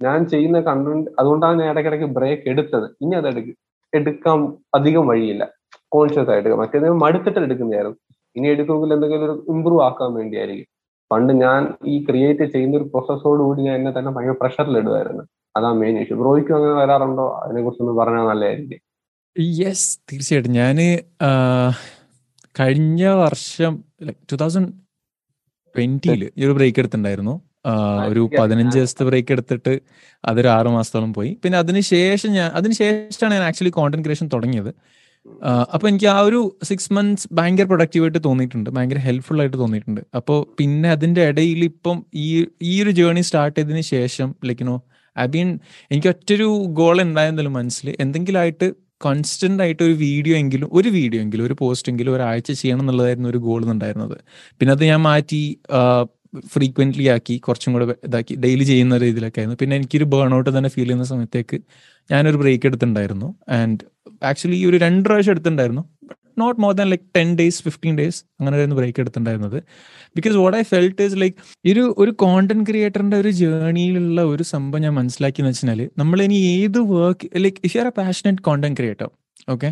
ഞാൻ ചെയ്യുന്ന കണ്ടന്റ് അതുകൊണ്ടാണ് ഞാൻ ഇടയ്ക്കിടയ്ക്ക് ബ്രേക്ക് എടുത്തത്. ഇനി അത് എടുക്ക എടുക്കാൻ അധികം വഴിയില്ല. കോൺഷ്യസ് ആയിട്ട് മറ്റേത് മടുത്തിട്ട് എടുക്കുന്നതായിരുന്നു. ഇനി എടുക്കുമെങ്കിൽ എന്തെങ്കിലും ഒരു ഇമ്പ്രൂവ് ആക്കാൻ വേണ്ടിയായിരിക്കും. പണ്ട് ഞാൻ ഈ ക്രിയേറ്റ് ചെയ്യുന്ന ഒരു കൂടി ഞാൻ എന്നെ തന്നെ ഭയങ്കര പ്രഷറിൽ ഇടുമായിരുന്നു അതാണ് മെയിൻ ഇഷ്യൂ ബ്രോയ്ക്കും അങ്ങനെ വരാറുണ്ടോ? അതിനെ കുറിച്ചൊന്ന് പറഞ്ഞാൽ നല്ലതായിരിക്കും. യെസ് തീർച്ചയായിട്ടും. ഞാൻ കഴിഞ്ഞ വർഷം ടു തൗസൻഡ് ട്വന്റിയിൽ ഈ ഒരു ബ്രേക്ക് എടുത്തിട്ടുണ്ടായിരുന്നു. ഒരു പതിനഞ്ച് ദിവസത്തെ ബ്രേക്ക് എടുത്തിട്ട് അതൊരു ആറു മാസത്തോളം പോയി. പിന്നെ അതിനുശേഷം ഞാൻ അതിനുശേഷമാണ് ഞാൻ ആക്ച്വലി കോണ്ടന്റ് ക്രിയേഷൻ തുടങ്ങിയത്. അപ്പൊ എനിക്ക് ആ ഒരു സിക്സ് മന്ത്സ് ഭയങ്കര പ്രൊഡക്റ്റീവായിട്ട് തോന്നിയിട്ടുണ്ട്. ഭയങ്കര ഹെൽപ്ഫുൾ ആയിട്ട് തോന്നിയിട്ടുണ്ട്. അപ്പോൾ പിന്നെ അതിന്റെ ഇടയിൽ ഇപ്പം ഈ ഈ ഒരു ജേർണി സ്റ്റാർട്ട് ചെയ്തതിന് ശേഷം ലൈക്കിനോ ഐ ബീൻ എനിക്ക് ഒറ്റൊരു ഗോൾ ഉണ്ടായിരുന്നല്ലോ മനസ്സിൽ എന്തെങ്കിലും ആയിട്ട് കോൺസ്റ്റന്റ് ആയിട്ട് ഒരു വീഡിയോ എങ്കിലും ഒരു വീഡിയോ എങ്കിലും ഒരു പോസ്റ്റ് എങ്കിലും ഒരാഴ്ച ചെയ്യണം എന്നുള്ളതായിരുന്നു ഒരു ഗോൾ ഉണ്ടായിരുന്നത് പിന്നെ അത് ഞാൻ മാറ്റി ഫ്രീക്വന്റ്ലി ആക്കി കുറച്ചും കൂടെ ഇതാക്കി ഡെയിലി ചെയ്യുന്ന രീതിയിലൊക്കെ ആയിരുന്നു. പിന്നെ എനിക്കൊരു ബേൺ ഔട്ട് തന്നെ ഫീൽ ചെയ്യുന്ന സമയത്തേക്ക് ഞാനൊരു ബ്രേക്ക് എടുത്തിട്ടുണ്ടായിരുന്നു. ആൻഡ് ആക്ച്വലി ഈ ഒരു രണ്ട് പ്രാവശ്യം എടുത്തിട്ടുണ്ടായിരുന്നു. Not more than like ten days fifteen days അങ്ങനെ ആയിരുന്നു break എടുത്തിട്ടുണ്ടായിരുന്നത്. Because what I felt is like ഒരു ഒരു കോണ്ടന്റ് ക്രിയേറ്ററിന്റെ ഒരു ജേർണിയിലുള്ള ഒരു സംഭവം ഞാൻ മനസ്സിലാക്കിയെന്ന് വെച്ചാൽ നമ്മൾ ഇനി ഏത് work like if are a passionate content creator okay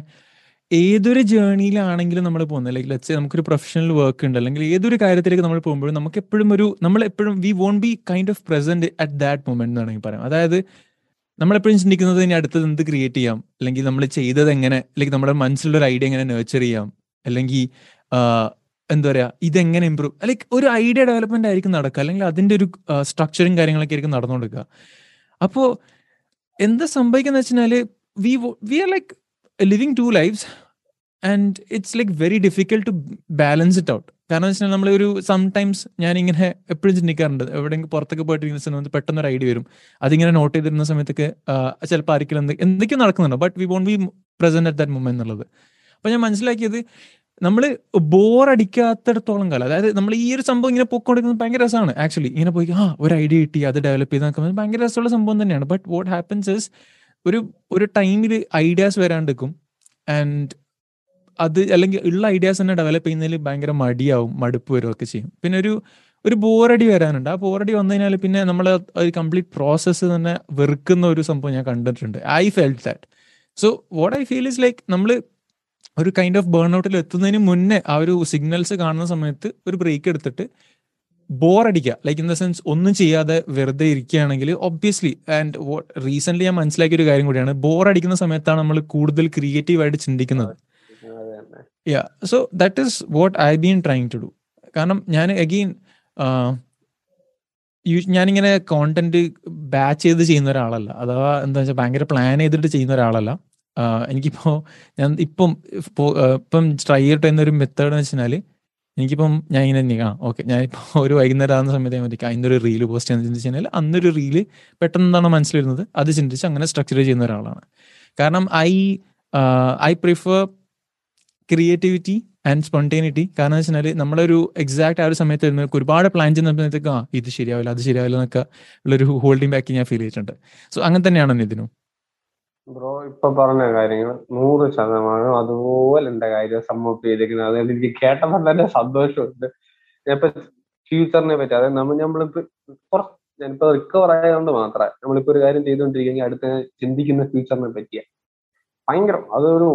ഏതൊരു ജേർണിയിലാണെങ്കിലും നമ്മൾ പോകുന്നത് ലൈക്ക് ലെറ്റ്സ് നമുക്കൊരു പ്രൊഫഷണൽ വർക്ക് ഉണ്ട് അല്ലെങ്കിൽ ഏതൊരു കാര്യത്തിലേക്ക് നമ്മൾ പോകുമ്പോഴും നമുക്ക് എപ്പോഴും ഒരു നമ്മൾ എപ്പോഴും we won't be kind of present at that moment എന്ന് വേണമെങ്കിൽ പറയാം. അതായത് നമ്മളെപ്പോഴും ചിന്തിക്കുന്നത് ഇനി അടുത്തത് എന്ത് ക്രിയേറ്റ് ചെയ്യാം അല്ലെങ്കിൽ നമ്മൾ ചെയ്തത് എങ്ങനെ അല്ലെങ്കിൽ നമ്മുടെ മനസ്സിലുള്ള ഒരു ഐഡിയ എങ്ങനെ നേർച്ചർ ചെയ്യാം അല്ലെങ്കിൽ എന്താ പറയാ ഇതെങ്ങനെ ഇമ്പ്രൂവ് ലൈക്ക് ഒരു ഐഡിയ ഡെവലപ്മെന്റ് ആയിരിക്കും നടക്കുക. അല്ലെങ്കിൽ അതിന്റെ ഒരു സ്ട്രക്ചറും കാര്യങ്ങളൊക്കെ ആയിരിക്കും നടന്നുകൊടുക്കുക അപ്പോ എന്താ സംഭവിക്കുന്ന വെച്ചാൽ we we are like living two lives and it's like very difficult to balance it out കാരണം വെച്ചാൽ നമ്മൾ ഒരു സംടൈംസ് ഞാൻ ഇങ്ങനെ എപ്പോഴും ചിന്തിക്കാറുണ്ട്. എവിടെയെങ്കിലും പുറത്തൊക്കെ പോയിട്ടിരിക്കുന്ന സമയത്ത് പെട്ടെന്ന് ഒരു ഐഡിയ വരും. അതിങ്ങനെ നോട്ട് ചെയ്തിരുന്ന സമയത്തൊക്കെ ചിലപ്പോൾ ആർക്കെങ്കിലും എന്ത് എന്തൊക്കെയോ നടക്കുന്നുണ്ടോ. But we won't be present at that moment എന്നുള്ളത്. അപ്പൊ ഞാൻ മനസ്സിലാക്കിയത് നമ്മൾ ബോർ അടിക്കാത്തിടത്തോളം കാലം അതായത് നമ്മൾ ഈ ഒരു സംഭവം ഇങ്ങനെ പൊക്കോണ്ടിരിക്കുന്നത് ഭയങ്കര രസമാണ്. ആക്ച്വലി ഇങ്ങനെ പോയി ആ ഒരു ഐഡിയ കിട്ടി അത് ഡെവലപ്പ് ചെയ്ത് നോക്കുമ്പോൾ ഭയങ്കര രസമുള്ള സംഭവം തന്നെയാണ്. ബട്ട് വാട്ട് ഹാപ്പൻസ് ഇസ് ഒരു ഒരു ടൈമിൽ ഐഡിയാസ് വരാണ്ടിരിക്കും. ആൻഡ് അത് അല്ലെങ്കിൽ ഉള്ള ഐഡിയാസ് തന്നെ ഡെവലപ്പ് ചെയ്യുന്നതിൽ ഭയങ്കര മടിയാവും മടുപ്പ് വരുമൊക്കെ ചെയ്യും. പിന്നെ ഒരു ഒരു ബോറടി വരാനുണ്ട്. ആ ബോറടി വന്നു കഴിഞ്ഞാൽ പിന്നെ നമ്മൾ ഒരു കംപ്ലീറ്റ് പ്രോസസ്സ് തന്നെ വെറുക്കുന്ന ഒരു സംഭവം ഞാൻ കണ്ടിട്ടുണ്ട്. I felt that so what I feel is like നമ്മൾ ഒരു കൈൻഡ് ഓഫ് ബേൺ ഔട്ടിൽ എത്തുന്നതിന് മുന്നേ ആ ഒരു സിഗ്നൽസ് കാണുന്ന സമയത്ത് ഒരു ബ്രേക്ക് എടുത്തിട്ട് ബോർ അടിക്കുക. ലൈക്ക് ഇൻ ദ സെൻസ് ഒന്നും ചെയ്യാതെ വെറുതെ ഇരിക്കുകയാണെങ്കിൽ ഒബ്വിയസ്ലി ആൻഡ് റീസെന്റ് ഞാൻ മനസ്സിലാക്കിയ ഒരു കാര്യം കൂടിയാണ്. ബോർ അടിക്കുന്ന സമയത്താണ് നമ്മൾ കൂടുതൽ ക്രിയേറ്റീവ് ആയിട്ട് ചിന്തിക്കുന്നത്. Yeah so that is what I been trying to do കാരണം ഞാൻ അഗെയിൻ ഞാനിങ്ങനെ കോണ്ടന്റ് ബാച്ച് ചെയ്ത് ചെയ്യുന്ന ഒരാളല്ല. അഥവാ എന്താ വെച്ചാൽ ഭയങ്കര പ്ലാൻ ചെയ്തിട്ട് ചെയ്യുന്ന ഒരാളല്ല. എനിക്കിപ്പോ ഞാൻ ഇപ്പം ഇപ്പം ട്രൈ ചെയ്തിട്ട് എന്നൊരു മെത്തേഡ് എന്ന് വെച്ചാൽ എനിക്കിപ്പം ഞാൻ ഇങ്ങനെ തന്നെ ആ ഓക്കെ ഞാനിപ്പോൾ ഒരു വൈകുന്നേരം ആകുന്ന സമയത്ത് ഞാൻ പറ്റിക്കാം അതിന്റെ ഒരു റീൽ പോസ്റ്റ് ചെയ്യുന്ന ചിന്തിച്ചു കഴിഞ്ഞാൽ അന്നൊരു റീൽ പെട്ടെന്ന് എന്താണ് മനസ്സിൽ വരുന്നത് അത് ചിന്തിച്ച് അങ്ങനെ സ്ട്രക്ചർ ചെയ്യുന്ന ഒരാളാണ്. കാരണം I I prefer creativity and spontaneity കാരണം എന്ന് വെച്ചാൽ നമ്മളൊരു എക്സാക്ട് ആ ഒരു സമയത്ത് വരുന്ന ഒരുപാട് പ്ലാൻ ചെയ്യുന്ന സമയത്തേക്ക് ആ ഇത് ശരിയാവില്ല അത് ശരിയാവില്ല എന്നൊക്കെ ഉള്ളൊരു ഹോൾഡിംഗ് ബാക്ക് ഞാൻ ഫീൽ ചെയ്തിട്ടുണ്ട്. സോ അങ്ങനെ തന്നെയാണ് ഇതിനും. ബ്രോ ഇപ്പൊ പറഞ്ഞ കാര്യങ്ങൾ നൂറ് ശതമാനം അതുപോലെ എന്റെ കാര്യം സമ്മപ്പ് ചെയ്തിരിക്കുന്നത്. അതായത് എനിക്ക് കേട്ടപ്പോൾ തന്നെ സന്തോഷമുണ്ട്. ഞാനിപ്പോ ഫ്യൂച്ചറിനെ പറ്റി അതായത് നമ്മൾ നമ്മളിപ്പോ കുറച്ച് ഞാനിപ്പോ റിക്കവർ ആയതുകൊണ്ട് മാത്രമേ നമ്മളിപ്പോ ഒരു കാര്യം ചെയ്തുകൊണ്ടിരിക്കുകയെങ്കിൽ അടുത്ത ചിന്തിക്കുന്ന ഫ്യൂച്ചറിനെ പറ്റിയ. ഭയങ്കര. അതൊരു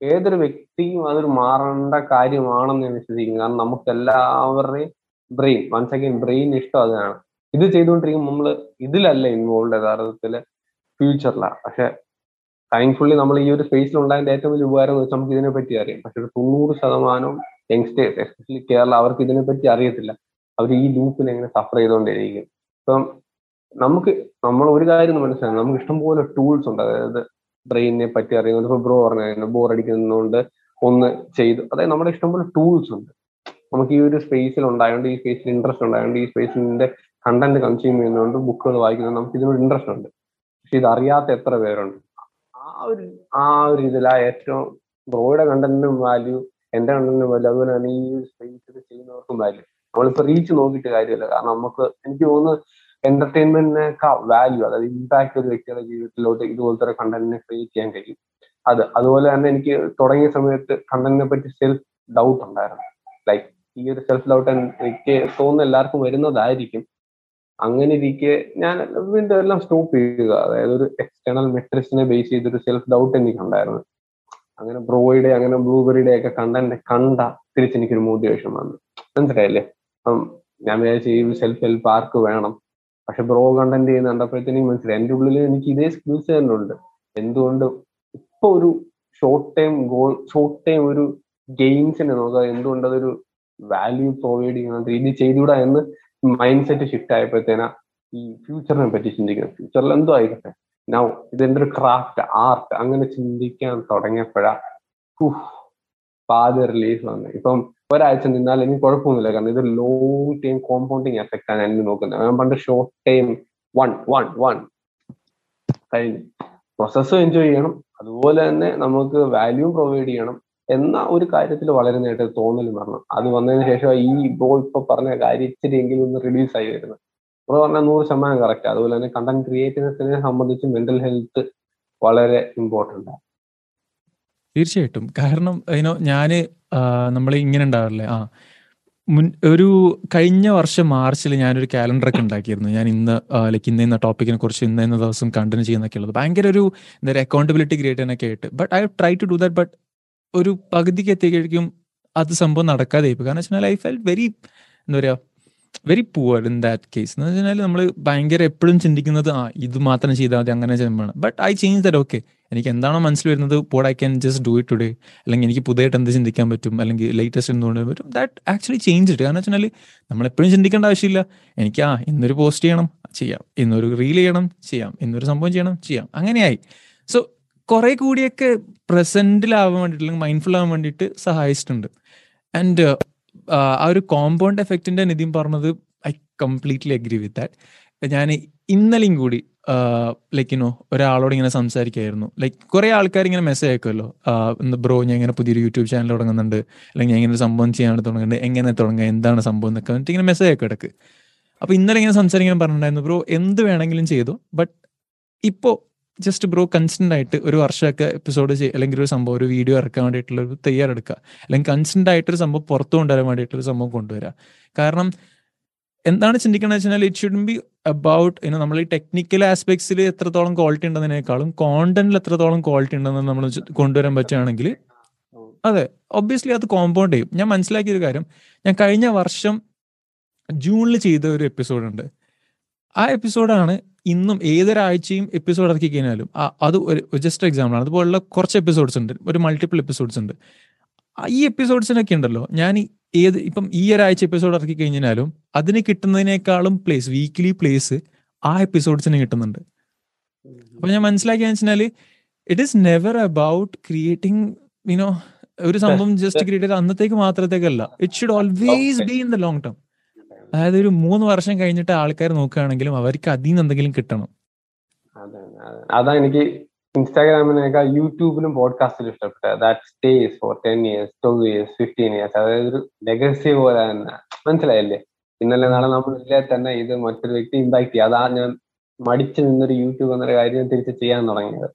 ഏതൊരു വ്യക്തിയും അതൊരു മാറേണ്ട കാര്യമാണെന്ന് ഞാൻ വിശ്വസിക്കുന്നു. കാരണം നമുക്ക് എല്ലാവരുടെയും ബ്രെയിൻ വൺസ് അഗൈൻ ബ്രെയിൻ ഇഷ്ടം അതാണ് ഇത് ചെയ്തുകൊണ്ടിരിക്കുമ്പോൾ നമ്മൾ ഇതിലല്ല ഇൻവോൾവ് യഥാർത്ഥത്തിൽ. ഫ്യൂച്ചറിലാണ് പക്ഷെ താങ്ക്ഫുള്ളി നമ്മൾ ഈ ഒരു സ്പേസിൽ ഉണ്ടായതിന്റെ ഏറ്റവും വലിയ ഉപകാരം എന്ന് വെച്ചാൽ നമുക്ക് ഇതിനെ പറ്റി അറിയാം. പക്ഷെ തൊണ്ണൂറ് ശതമാനം യങ്സ്റ്റേഴ്സ് എസ്പെഷ്യലി കേരള അവർക്ക് ഇതിനെ പറ്റി അറിയത്തില്ല. അവർ ഈ ലൂപ്പിൽ എങ്ങനെ സഫർ ചെയ്തുകൊണ്ടിരിക്കും ഇപ്പം നമുക്ക് നമ്മൾ ഒരു കാര്യം മനസ്സിലായി നമുക്ക് ഇഷ്ടംപോലെ ടൂൾസ് ഉണ്ട്. അതായത് ബ്രെയിനിനെ പറ്റി അറിയുന്നത് ഇപ്പൊ ബ്രോ പറഞ്ഞു ബോർ അടിക്കുന്നതുകൊണ്ട് ഒന്ന് ചെയ്തു. അതായത് നമ്മുടെ ഇഷ്ടംപോലെ ടൂൾസ് ഉണ്ട്. നമുക്ക് ഈ ഒരു സ്പേസിൽ ഉണ്ടായതുകൊണ്ട് ഈ സ്പേസിൽ ഇൻട്രസ്റ്റ് ഉണ്ടായതുകൊണ്ട് ഈ സ്പേസിന്റെ കണ്ടന്റ് കൺസ്യൂം ചെയ്യുന്നതുകൊണ്ട് ബുക്കുകൾ വായിക്കുന്നത് നമുക്ക് ഇതിനോട് ഇൻട്രസ്റ്റ് ഉണ്ട്. പക്ഷെ ഇത് അറിയാത്ത എത്ര പേരുണ്ട്. ആ ഒരു ആ ഒരു ഇതിലാ ഏറ്റവും ബ്രോയുടെ കണ്ടന്റിനും വാല്യൂ എന്റെ കണ്ടന്റിനും വാല്യൂ അതുപോലെ തന്നെ ഈ സ്പേസിൽ ചെയ്യുന്നവർക്കും വാല്യൂ നമ്മളിപ്പോ റീച്ച് നോക്കിയിട്ട് കാര്യമില്ല. കാരണം നമുക്ക് എനിക്ക് തോന്നുന്നു എന്റർടൈൻമെന്റിനേക്കാൾ വാല്യൂ അതായത് ഇമ്പാക്ട് ഒരു വ്യക്തിയുടെ ജീവിതത്തിലോട്ട് ഇതുപോലത്തെ ഒരു കണ്ടന്റിനെ ക്രിയേറ്റ് ചെയ്യാൻ കഴിയും. അത് അതുപോലെ തന്നെ എനിക്ക് തുടങ്ങിയ സമയത്ത് കണ്ടന്റിനെ പറ്റി സെൽഫ് ഡൗട്ട് ഉണ്ടായിരുന്നു. ലൈക്ക് ഈ ഒരു സെൽഫ് ഡൗട്ട് എനിക്ക് തോന്നുന്നു എല്ലാവർക്കും വരുന്നതായിരിക്കും. അങ്ങനെ ഇരിക്കെ ഞാൻ വീണ്ടും എല്ലാം സ്റ്റോപ്പ് ചെയ്യുക അതായത് ഒരു എക്സ്റ്റേണൽ മെട്രിക്സിനെ ബേസ് ചെയ്തൊരു സെൽഫ് ഡൗട്ട് എനിക്കുണ്ടായിരുന്നു. അങ്ങനെ ബ്രോയുടെ അങ്ങനെ ബ്ലൂബെറിയുടെ ഒക്കെ കണ്ട തിരിച്ച് എനിക്കൊരു മോട്ടിവേഷൻ വന്നു. മനസ്സിലായില്ലേ? അപ്പം ഞാൻ വിചാരിച്ചു ഈ സെൽഫ് ഹെൽപ്പ് ആർക്ക് വേണം. പക്ഷെ ബ്രോ കണ്ടന്റ് ചെയ്യുന്ന കണ്ടപ്പോഴത്തേനും മനസ്സിലായി. എന്റെ ഉള്ളിൽ എനിക്ക് ഇതേ സ്കിൽസ് തന്നെ ഉണ്ട്. എന്തുകൊണ്ട് ഇപ്പൊ ഒരു short time goal short time ഒരു ഗെയിംസിനെ നോക്കുക. എന്തുകൊണ്ട് അതൊരു വാല്യൂ പ്രൊവൈഡ് ചെയ്യുന്ന രീതി ചെയ്തുകൂടാ എന്ന് മൈൻഡ് സെറ്റ് ഷിഫ്റ്റ് ആയപ്പോഴത്തേനാ ഈ ഫ്യൂച്ചറിനെ പറ്റി ചിന്തിക്കുന്നത്. ഫ്യൂച്ചറിൽ എന്തോ ആയിക്കട്ടെ നൗ ഇതെന്റെ ഒരു ക്രാഫ്റ്റ് ആർട്ട് അങ്ങനെ ചിന്തിക്കാൻ തുടങ്ങിയപ്പോഴാ റിലീസ് വന്നു. ഇപ്പം ഒരാഴ്ച നിന്നാൽ എനിക്ക് കുഴപ്പമൊന്നുമില്ല. കാരണം ഇത് ലോങ് ടൈം കോമ്പൗണ്ടിങ് എഫക്റ്റ് ആണ് എന്നെ നോക്കുന്നത്. ഞാൻ പണ്ട് short time one one one കഴിഞ്ഞു. പ്രോസസ്സും എൻജോയ് ചെയ്യണം. അതുപോലെ തന്നെ നമുക്ക് വാല്യൂ പ്രൊവൈഡ് ചെയ്യണം. എന്ന ഒരു കാര്യത്തിൽ വളരെ നേരത്തെ തോന്നൽ വരണം അത് വന്നതിന് ശേഷം ഈ ബ്രോ ഇപ്പൊ പറഞ്ഞ കാര്യം ഇച്ചിരി എങ്കിലും ഒന്ന് റിലീസ് ആയി വരുന്നത്. ബ്രോ പറഞ്ഞാൽ നൂറ് ശതമാനം കറക്റ്റ് അതുപോലെ തന്നെ കണ്ടന്റ് ക്രിയേറ്റീവ്നെസ്സിനെ സംബന്ധിച്ച് മെന്റൽ ഹെൽത്ത് വളരെ ഇമ്പോർട്ടന്റ് ആണ് തീർച്ചയായിട്ടും. കാരണം അതിനോ ഞാൻ നമ്മൾ ഇങ്ങനെ ഉണ്ടാവില്ലേ? ആ മുൻ ഒരു കഴിഞ്ഞ വർഷം മാർച്ചിൽ ഞാനൊരു കാലണ്ടർ ഒക്കെ ഉണ്ടാക്കിയിരുന്നു. ഞാൻ ഇന്ന് ലൈക്ക് ഇന്ന ഇന്ന ടോപ്പിക്കിനെ കുറിച്ച് ഇന്ന ഇന്ന ദിവസം കണ്ടിന്യൂ ചെയ്യുന്നൊക്കെ ഉള്ളത്. ഭയങ്കര ഒരു എന്താ പറയുക അക്കൗണ്ടബിലിറ്റി ക്രിയേറ്റ് ചെയ്യാനൊക്കെ ആയിട്ട്. But I try to do that but ഒരു പകുതിക്ക് എത്തിക്കഴിക്കും അത് സംഭവം നടക്കാതെ കാരണം വെച്ചാൽ ഐ ഫെൽ വെരി എന്താ പറയുക very poor in that case എന്ന് വെച്ചാൽ നമ്മൾ ഭയങ്കര എപ്പോഴും ചിന്തിക്കുന്നത് ആ ഇത് മാത്രം ചെയ്താൽ മതി. അങ്ങനെ ചെയ്യുമ്പോഴാണ്. But I change that okay എനിക്ക് എന്താണോ മനസ്സിൽ വരുന്നത് pod I can just do it today അല്ലെങ്കിൽ എനിക്ക് പുതിയതായിട്ട് എന്ത് ചിന്തിക്കാൻ പറ്റും അല്ലെങ്കിൽ ലേറ്റസ്റ്റ് എന്തുകൊണ്ട് പറ്റും. ദാറ്റ് ആക്ച്വലി ചേഞ്ച് ഇട്ട് കാരണം വെച്ചാൽ നമ്മൾ എപ്പോഴും ചിന്തിക്കേണ്ട ആവശ്യമില്ല. എനിക്ക് ആ ഇന്നൊരു പോസ്റ്റ് ചെയ്യണം ചെയ്യാം. ഇന്നൊരു റീൽ ചെയ്യണം ചെയ്യാം. ഇന്നൊരു സംഭവം ചെയ്യണം ചെയ്യാം. അങ്ങനെയായി. കുറെ കൂടിയൊക്കെ പ്രസന്റിലാവാൻ വേണ്ടിയിട്ട് അല്ലെങ്കിൽ മൈൻഡ്ഫുൾ ആവാൻ വേണ്ടിയിട്ട് സഹായിച്ചിട്ടുണ്ട് ആൻഡ് ആ ഒരു കോമ്പൗണ്ട് എഫക്റ്റിന്റെ നിധി പറഞ്ഞത് I completely agree with that ഞാൻ ഇന്നലെയും കൂടി ലൈക്ക് യുനോ ഒരാളോട് ഇങ്ങനെ സംസാരിക്കായിരുന്നു. ലൈക്ക് കുറെ ആൾക്കാർ ഇങ്ങനെ മെസ്സേജ് അയക്കുമല്ലോ ബ്രോ ഞാൻ ഇങ്ങനെ പുതിയൊരു യൂട്യൂബ് ചാനൽ തുടങ്ങുന്നുണ്ട്. അല്ലെങ്കിൽ ഞാൻ ഇങ്ങനെ സംഭവം ചെയ്യാൻ തുടങ്ങുന്നുണ്ട്. എങ്ങനെ തുടങ്ങുക എന്താണ് സംഭവം എന്നൊക്കെ ഇങ്ങനെ മെസ്സേജ് അയക്കും ഇടയ്ക്ക് അപ്പൊ ഇന്നലെ ഇങ്ങനെ സംസാരിക്കാൻ പറഞ്ഞിട്ടുണ്ടായിരുന്നു. ബ്രോ എന്ത് വേണമെങ്കിലും ചെയ്തു. ബട്ട് ഇപ്പോൾ ജസ്റ്റ് ബ്രോ കൺസ്റ്റന്റ് ആയിട്ട് ഒരു വർഷമൊക്കെ എപ്പിസോഡ് ചെയ്യുക അല്ലെങ്കിൽ ഒരു സംഭവം ഒരു വീഡിയോ ഇറക്കാൻ വേണ്ടിയിട്ടുള്ള ഒരു തയ്യാറെടുക്കുക. അല്ലെങ്കിൽ കൺസ്റ്റന്റ് ആയിട്ട് ഒരു സംഭവം പുറത്തു കൊണ്ടുവരാൻ വേണ്ടിയിട്ടുള്ള സംഭവം കൊണ്ടുവരിക കാരണം എന്താണ് ചിന്തിക്കണമെന്ന് വെച്ചാൽ ഇറ്റ് ഷുഡ് ബി അബൌട്ട് ഇനി നമ്മൾ ഈ ടെക്നിക്കൽ ആസ്പെക്ട്സിൽ എത്രത്തോളം ക്വാളിറ്റി ഉണ്ടെന്നതിനേക്കാളും കോണ്ടന്റിൽ എത്രത്തോളം ക്വാളിറ്റി ഉണ്ടെന്ന് നമ്മൾ കൊണ്ടുവരാൻ പറ്റുകയാണെങ്കിൽ അതെ ഒബ്വിയസ്ലി അത് കോമ്പൗണ്ട് ചെയ്യും. ഞാൻ മനസ്സിലാക്കിയ ഒരു കാര്യം ഞാൻ കഴിഞ്ഞ വർഷം ജൂണിൽ ചെയ്ത ഒരു എപ്പിസോഡ് ഉണ്ട്. ആ എപ്പിസോഡാണ് ഇന്നും ഏതൊരാഴ്ചയും എപ്പിസോഡ് ഇറക്കി കഴിഞ്ഞാലും അത് ഒരു ജസ്റ്റ് എക്സാമ്പിൾ ആണ്. അതുപോലുള്ള കുറച്ച് എപ്പിസോഡ്സ് ഉണ്ട്. ഒരു മൾട്ടിപ്പിൾ എപ്പിസോഡ്സ് ഉണ്ട്. ഈ എപ്പിസോഡ്സിനൊക്കെ ഉണ്ടല്ലോ. ഞാൻ ഏത് ഇപ്പം ഈ ഒരാഴ്ച എപ്പിസോഡ് ഇറക്കി കഴിഞ്ഞാലും അതിന് കിട്ടുന്നതിനേക്കാളും പ്ലേസ് വീക്ക്ലി പ്ലേസ് ആ എപ്പിസോഡ്സിന് കിട്ടുന്നുണ്ട്. അപ്പൊ ഞാൻ മനസ്സിലാക്കിയെന്ന് വെച്ചാൽ it is never about creating you know ഒരു സംഭവം ജസ്റ്റ് ക്രിയേറ്റ് ചെയ്ത് അന്നത്തേക്ക് മാത്രത്തേക്കല്ല. It should always be in the long term അതായത് ഒരു മൂന്ന് വർഷം കഴിഞ്ഞിട്ട് ആൾക്കാർ നോക്കുകയാണെങ്കിലും അവർക്ക് അതിൽ നിന്ന് എന്തെങ്കിലും കിട്ടണം. അതാ എനിക്ക് ഇൻസ്റ്റാഗ്രാമിനേക്കാൾ യൂട്യൂബിലും പോഡ്കാസ്റ്റിലും ഇഷ്ടപ്പെട്ടത്. That stays for ten years twelve years fifteen years അതായത് ഒരു ലെഗസി പോലെ തന്നെ. മനസ്സിലായില്ലേ? ഇന്നലെ നാളെ നമ്മൾ ഇല്ലേ തന്നെ ഇത് മറ്റൊരു വ്യക്തി ഇമ്പാക്ട് ചെയ്യും അതാ ഞാൻ മടിച്ചു നിന്നൊരു യൂട്യൂബ് എന്നൊരു കാര്യം തിരിച്ച് ചെയ്യാൻ തുടങ്ങിയത്.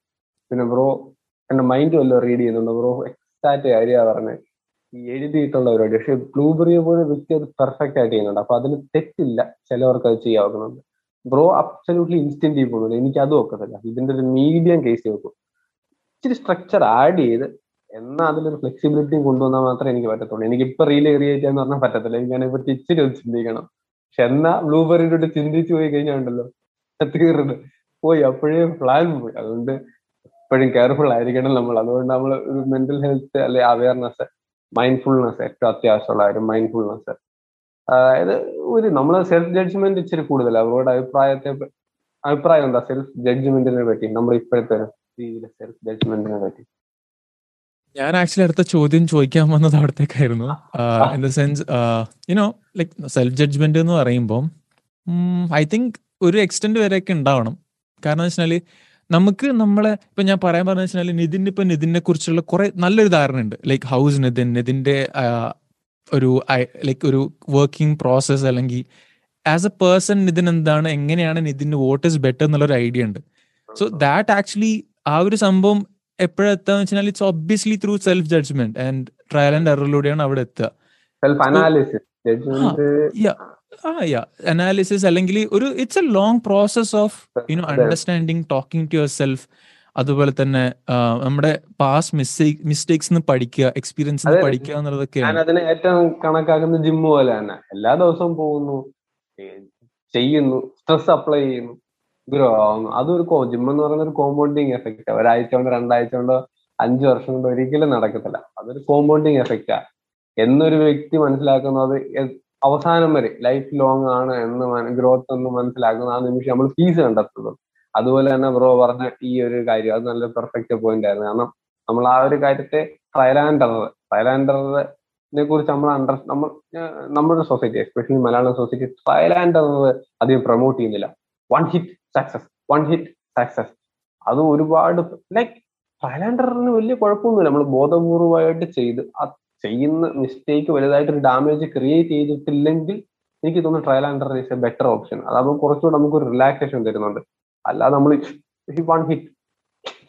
പിന്നെ ബ്രോ എന്റെ മൈൻഡ് വല്ലതും റീഡ് ചെയ്യുന്നുണ്ട് ബ്രോ എക്സാക്ട് കാര്യമാണ് പറഞ്ഞത്. എഴുതിയിട്ടുള്ള പരിപാടി പക്ഷെ ബ്ലൂബെറിയെ പോലെ വ്യക്തി അത് പെർഫെക്റ്റ് ആയിട്ട് ചെയ്യുന്നുണ്ട്. അപ്പൊ അതിന് തെറ്റില്ല ചിലവർക്ക് അത് ചെയ്യാവുന്നുണ്ട് ബ്രോ അബ്സല്യൂട്ട്ലി ഇൻസ്റ്റന്റ് പോകുന്നുണ്ട് എനിക്ക് അതും ഒക്കത്തില്ല. ഇതിന്റെ ഒരു മീഡിയം കേസ് വെക്കും. ഇച്ചിരി സ്ട്രക്ചർ ആഡ് ചെയ്ത് എന്നാൽ അതിലൊരു ഫ്ലെക്സിബിലിറ്റിയും കൊണ്ടുവന്നാൽ മാത്രമേ എനിക്ക് പറ്റത്തുള്ളൂ. എനിക്ക് ഇപ്പൊ റീൽ ക്രിയേറ്റ് ചെയ്യാന്ന് പറഞ്ഞാൽ പറ്റത്തില്ല. എനിക്ക് അതിനെ പറ്റി ഇച്ചിരി ഒന്ന് ചിന്തിക്കണം. പക്ഷെ എന്നാ ബ്ലൂബെറിയുടെ ചിന്തിച്ചു പോയി കഴിഞ്ഞാൽ ഉണ്ടല്ലോ. പോയി. അപ്പോഴേ പ്ലാൻ പോയി. അതുകൊണ്ട് എപ്പോഴും കെയർഫുൾ ആയിരിക്കണം നമ്മൾ. അതുകൊണ്ട് നമ്മൾ മെന്റൽ ഹെൽത്ത് അല്ലെ അവയർനെസ് മൈൻഡ്ഫുൾനെസ് ഏറ്റവും അത്യാവശ്യമുള്ള കാര്യം മൈൻഡ്ഫുൾനെസ് അതായത് ഒരു നമ്മൾ സെൽഫ് ജഡ്ജ്മെന്റ് ഇച്ചിരി കൂടുതലാണ് അവരോട് അഭിപ്രായത്തെ അഭിപ്രായം എന്താ? സെൽഫ് ജഡ്ജ്മെന്റിനെ പറ്റി. നമ്മൾ ഇപ്പോഴത്തെ രീതിയിലെ സെൽഫ് ജഡ്ജ്മെന്റിനെ പറ്റി. ഞാൻ ആക്ച്വലി അടുത്ത ചോദ്യം ചോദിക്കാൻ വന്നത് അവിടത്തേക്കായിരുന്നു. In the sense you know like self judgment എന്ന് പറയുമ്പോൾ ഐ തിങ്ക് ഒരു എക്സ്റ്റെന്റ് വരെയൊക്കെ ഉണ്ടാവണം. കാരണം വെച്ചാൽ നമുക്ക് നമ്മളെ ഇപ്പൊ ഞാൻ പറയാൻ പറഞ്ഞു വെച്ചാൽ നിതിൻ ഇപ്പൊ നിതിനെ കുറിച്ചുള്ള കുറെ നല്ലൊരു ധാരണ ഉണ്ട് ലൈക്ക് ഹൗസ് നിതിൻ നിതിന്റെ ഒരു ലൈക്ക് ഒരു വർക്കിംഗ് പ്രോസസ് അല്ലെങ്കിൽ ആസ് എ പേഴ്സൺ നിതിൻ എന്താണ് എങ്ങനെയാണ് നിതിന് വോട്ട് ഇസ് ബെറ്റർ എന്നുള്ള ഒരു ഐഡിയ ഉണ്ട്. സോ ദാറ്റ് ആക്ച്വലി ആ ഒരു സംഭവം എപ്പോഴെത്താന്ന് വെച്ചാൽ it's obviously through self judgment and trial and എററിലൂടെയാണ് അവിടെ എത്തുക. സെൽഫ് അനാലിസിസ് ആ യാ അനാലിസിസ് അല്ലെങ്കിൽ ഒരു it's a long process of you know understanding talking to yourself അതുപോലെ തന്നെ നമ്മുടെ പാസ്റ്റ് മിസ്റ്റേക്ക് മിസ്റ്റേക്സ് പഠിക്കുക എക്സ്പീരിയൻസ് പഠിക്കുക ഞാൻ എന്നുള്ളതൊക്കെയാണ് അതിനെ ഏറ്റവും കണക്കാക്കുന്ന ജിമ്മ് പോലെ തന്നെ. എല്ലാ ദിവസവും പോകുന്നു ചെയ്യുന്നു സ്ട്രെസ് അപ്ലൈ ചെയ്യുന്നു ഗ്രോ ആവുന്നു. അതൊരു ജിം എന്ന് പറയുന്ന ഒരു കോമ്പൗണ്ടിങ് എഫക്റ്റ് ഒരാഴ്ച കൊണ്ട് രണ്ടാഴ്ച കൊണ്ടോ അഞ്ചു വർഷം കൊണ്ട് ഒരിക്കലും നടക്കത്തില്ല. അതൊരു കോമ്പൗണ്ടിങ് എഫക്റ്റാ എന്നൊരു വ്യക്തി മനസ്സിലാക്കുന്നത് അവസാനം വരെ ലൈഫ് ലോങ് ആണ് എന്ന് ഗ്രോത്ത് എന്ന് മനസ്സിലാക്കുന്ന ആ നിമിഷം നമ്മൾ ഫീസ് കണ്ടെത്തുള്ളൂ അതുപോലെ തന്നെ ബ്രോ പറഞ്ഞ ഈ ഒരു കാര്യം അത് നല്ല പെർഫെക്റ്റ് പോയിന്റ് ആയിരുന്നു. കാരണം നമ്മൾ ആ ഒരു കാര്യത്തെ ട്രയലാൻഡർ എററിനെ കുറിച്ച് നമ്മൾ അണ്ടർ നമ്മൾ നമ്മുടെ society especially Malayalam society trial and error അധികം പ്രൊമോട്ട് ചെയ്യുന്നില്ല. One hit success one hit success അത് ഒരുപാട് ലൈക്ക് ട്രയലാൻഡറിന് വലിയ കുഴപ്പമൊന്നുമില്ല. നമ്മൾ ബോധപൂർവമായിട്ട് ചെയ്ത് ചെയ്യുന്ന മിസ്റ്റേക്ക് വലുതായിട്ട് ഒരു ഡാമേജ് ക്രിയേറ്റ് ചെയ്തിട്ടില്ലെങ്കിൽ എനിക്ക് തോന്നുന്നു trial and error is a better option അതാകുമ്പോൾ കുറച്ചുകൂടെ നമുക്ക് ഒരു റിലാക്സേഷൻ തരുന്നുണ്ട്. അല്ലാതെ നമ്മൾ വൺ ഹിറ്റ്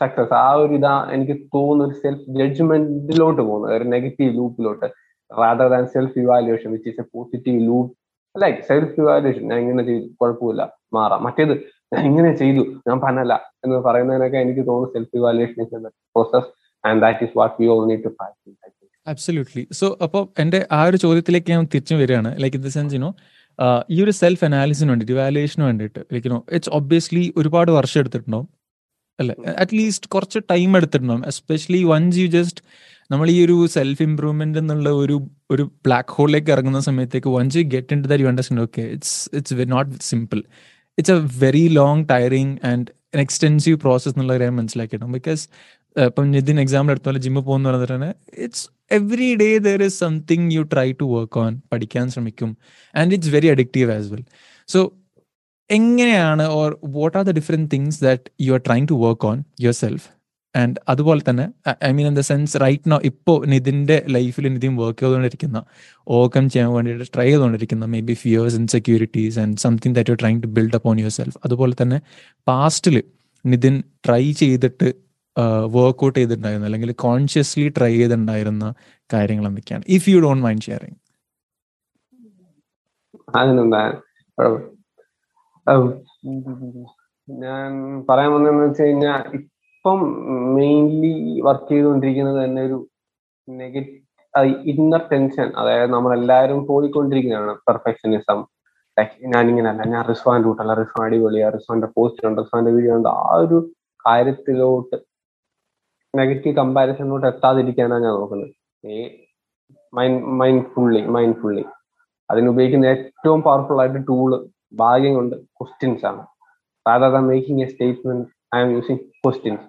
സക്സസ് ആ ഒരു ഇതാ എനിക്ക് തോന്നുന്ന ഒരു സെൽഫ് ജഡ്ജ്മെന്റിലോട്ട് പോകുന്നത് ഒരു negative ലൂപ്പിലോട്ട് rather than self evaluation which is a positive loop like self evaluation ഞാൻ ഇങ്ങനെ ചെയ്തു കുഴപ്പമില്ല മാറാം. മറ്റേത് ഞാൻ ഇങ്ങനെ ചെയ്തു ഞാൻ പനല്ല എന്ന് പറയുന്നതിനൊക്കെ എനിക്ക് തോന്നുന്നു self evaluation is process and that is what we all need to practise absolutely so അപ്പോൾ എന്റെ ആ ഒരു ചോദ്യത്തിലേക്ക് ഞാൻ തിരിച്ചു വരികയാണ്. Like in the sense you know ഈ ഒരു സെൽഫ് അനാലിസിന് വേണ്ടിയിട്ട് വാലുവേഷന് വേണ്ടിയിട്ട് ലൈക്ക് യുനോ ഇറ്റ്സ് ഒബ്വിയസ്ലി ഒരുപാട് വർഷം എടുത്തിട്ടുണ്ടാവും. അല്ലെ? അറ്റ്ലീസ്റ്റ് കുറച്ച് ടൈം എടുത്തിട്ടുണ്ടാവും. എസ്പെഷ്യലി വൺസ് യു ജസ്റ്റ് നമ്മൾ ഈ ഒരു സെൽഫ് ഇംപ്രൂവ്മെന്റ് എന്നുള്ള ഒരു ഒരു ബ്ലാക്ക് ഹോളിലേക്ക് ഇറങ്ങുന്ന സമയത്തേക്ക് once you get into that you understand okay it's it's not simple it's a very long tiring and an extensive process എന്നുള്ള കാര്യം മനസ്സിലാക്കിയിട്ടും ബിക്കോസ് ഇപ്പം നിതിൻ എക്സാമ്പിൾ എടുത്ത പോലെ ജിമ്മിൽ പോകുന്ന പറഞ്ഞിട്ട് തന്നെ it's every day there is something you try to work on പഠിക്കാൻ ശ്രമിക്കും and it's very addictive as well so എങ്ങനെയാണ് or what are the different things that you are trying to work on yourself and അതുപോലെ തന്നെ I mean in the sense right now ഇപ്പോൾ നിതിന്റെ ലൈഫിൽ Nitin work ചെയ്തുകൊണ്ടിരിക്കുന്ന overcome ചെയ്യാൻ വേണ്ടിയിട്ട് try ചെയ്തുകൊണ്ടിരിക്കുന്ന maybe fears insecurities and something that you trying to build up on yourself അതുപോലെ തന്നെ പാസ്റ്റിൽ നിതിൻ ട്രൈ ചെയ്തിട്ട് വർക്ക്ഔട്ട് ചെയ്തിട്ടുണ്ടായിരുന്ന അല്ലെങ്കിൽ കോൺഷ്യസ്ലി ട്രൈ ചെയ്തിട്ടുണ്ടായിരുന്ന കാര്യങ്ങൾ എന്തൊക്കെയാണ്? If you don't mind sharing ഞാൻ പറയാൻ വന്നതെന്ന് വെച്ച് കഴിഞ്ഞാൽ ഇപ്പം മെയിൻലി വർക്ക് ചെയ്തുകൊണ്ടിരിക്കുന്നത് തന്നെ ഒരു നെഗറ്റീവ് ഇന്നർ ടെൻഷൻ അതായത് നമ്മളെല്ലാവരും പോയിക്കൊണ്ടിരിക്കുന്നതാണ് പെർഫെക്ഷനിസം ഞാനിങ്ങനല്ല ഞാൻ റിസ്വാൻ റൂട്ടല്ല റിസ്വാൻ അടിപൊളിയാ. റിസ്വാന്റെ പോസ്റ്റ് ഉണ്ട് റിസ്വാന്റെ വീഡിയോ ഉണ്ട് ആ ഒരു കാര്യത്തിലോട്ട് നെഗറ്റീവ് കമ്പാരിസണിലോട്ട് എത്താതിരിക്കാനാണ് ഞാൻ നോക്കുന്നത്. ഈ mind mindfully mindfully അതിനുപയോഗിക്കുന്ന ഏറ്റവും പവർഫുൾ ആയിട്ട് ടൂൾ ഭാഗ്യം കൊണ്ട് ക്വസ്റ്റ്യൻസ് ആണ് than making a statement I am using questions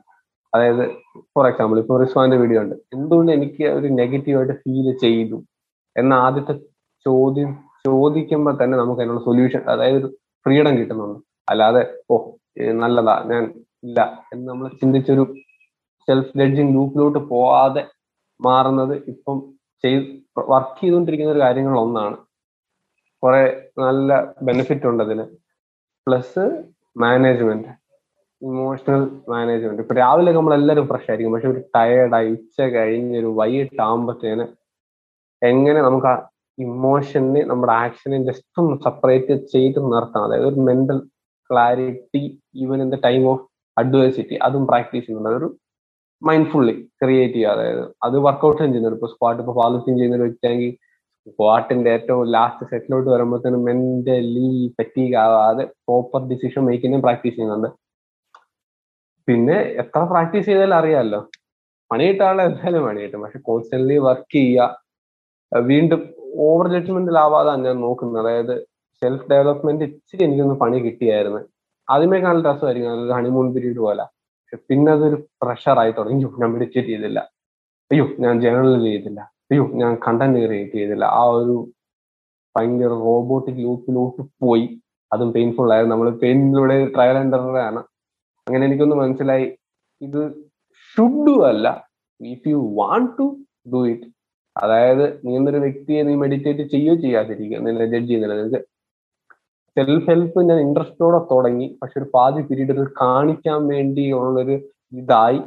അതായത് ഫോർ എക്സാമ്പിൾ ഇപ്പൊ റിസ്വാന്റെ വീഡിയോ ഉണ്ട്. എന്തുകൊണ്ട് എനിക്ക് ഒരു നെഗറ്റീവായിട്ട് ഫീൽ ചെയ്തു? എന്ന ആദ്യത്തെ ചോദ്യം ചോദിക്കുമ്പോൾ തന്നെ നമുക്ക് അതിനുള്ള സൊല്യൂഷൻ അതായത് ഒരു ഫ്രീഡം കിട്ടുന്നുണ്ട്. അല്ലാതെ ഓ നല്ലതാ ഞാൻ ഇല്ല എന്ന് നമ്മൾ ചിന്തിച്ചൊരു സെൽഫ് ജഡ്ജിങ് ലൂപ്പിലോട്ട് പോവാതെ മാറുന്നത് ഇപ്പം ചെയ്ത് വർക്ക് ചെയ്തുകൊണ്ടിരിക്കുന്ന ഒരു കാര്യങ്ങളിൽ ഒന്നാണ്. കുറെ നല്ല ബെനിഫിറ്റ് ഉണ്ട് അതിന്. പ്ലസ് മാനേജ്മെന്റ് ഇമോഷണൽ മാനേജ്മെന്റ് ഇപ്പൊ രാവിലെ നമ്മൾ എല്ലാവരും ഫ്രഷ് ആയിരിക്കും. പക്ഷെ ഒരു ടയേർഡായി ഉച്ച കഴിഞ്ഞ് ഒരു വൈകിട്ട് ആകുമ്പോഴത്തേന് എങ്ങനെ നമുക്ക് ആ ഇമോഷനെ നമ്മുടെ ആക്ഷനെ ജസ്റ്റ് ഒന്ന് സെപ്പറേറ്റ് ചെയ്ത് നിർത്താം അതായത് ഒരു mental clarity even in the time of adversity അതും പ്രാക്ടീസ് ചെയ്യുന്നുണ്ട്. അതൊരു മൈൻഡ്ഫുള്ളി ക്രിയേറ്റ് ചെയ്യുക. അതായത് അത് വർക്കൗട്ട് ചെയ്യുന്നത്. ഇപ്പൊ സ്ക്വാട്ട് ഇപ്പൊ പാലിസിങ് ചെയ്യുന്ന ഒരു വ്യക്തിയാണെങ്കിൽ സ്ക്വാട്ടിന്റെ ഏറ്റവും ലാസ്റ്റ് സെറ്റിലോട്ട് വരുമ്പോഴത്തേനും മെന്റലി ഫെറ്റീഗ് ആവാതെ പ്രോപ്പർ ഡിസിഷൻ മേക്കിങ്ങും പ്രാക്ടീസ് ചെയ്യുന്നുണ്ട്. പിന്നെ എത്ര പ്രാക്ടീസ് ചെയ്താലും അറിയാമല്ലോ. പണി ആളെ എന്തായാലും പണി കിട്ടും പക്ഷെ കോൺസ്റ്റന്റ്ലി വർക്ക് ചെയ്യുക വീണ്ടും ഓവർ ജഡ്ജ്മെന്റിലാവാതാണ് ഞാൻ നോക്കുന്നത്. അതായത് സെൽഫ് ഡെവലപ്മെന്റ് ഇച്ചിരി എനിക്കൊന്ന് പണി കിട്ടിയായിരുന്നു. ആദ്യമേ കാണാൻ രസമായിരിക്കും. ഹണിമൂൺ പീരീഡ് പോലെ. പിന്നെ അതൊരു പ്രഷറായി തുടങ്ങി. അയ്യോ ഞാൻ മെഡിറ്റേറ്റ് ചെയ്തില്ല. അയ്യോ ഞാൻ ജേണൽ ചെയ്തില്ല. അയ്യോ ഞാൻ കണ്ടന്റ് ക്രിയേറ്റ് ചെയ്തില്ല. ആ ഒരു ഭയങ്കര റോബോട്ടിക് ലൂപ്പിലോട്ട് പോയി. അതും പെയിൻഫുൾ ആയിരുന്നു. നമ്മൾ പെയിനിലൂടെ ട്രയൽ ആൻഡ് ആണ്. അങ്ങനെ എനിക്കൊന്ന് മനസ്സിലായി. ഇത് ഷുഡ് അല്ല. If you want to do it അതായത് നീ എന്നൊരു വ്യക്തിയെ നീ മെഡിറ്റേറ്റ് ചെയ്യോ ചെയ്യാതിരിക്കുക. നിന്നെ ജഡ്ജ് ചെയ്യുന്നില്ല. നിനക്ക് സെൽഫ് ഹെൽപ്പ് ഞാൻ ഇൻട്രസ്റ്റോടെ തുടങ്ങി. പക്ഷെ ഒരു പാതി പീരീഡ് കാണിക്കാൻ വേണ്ടിയുള്ളൊരു ഇതായി.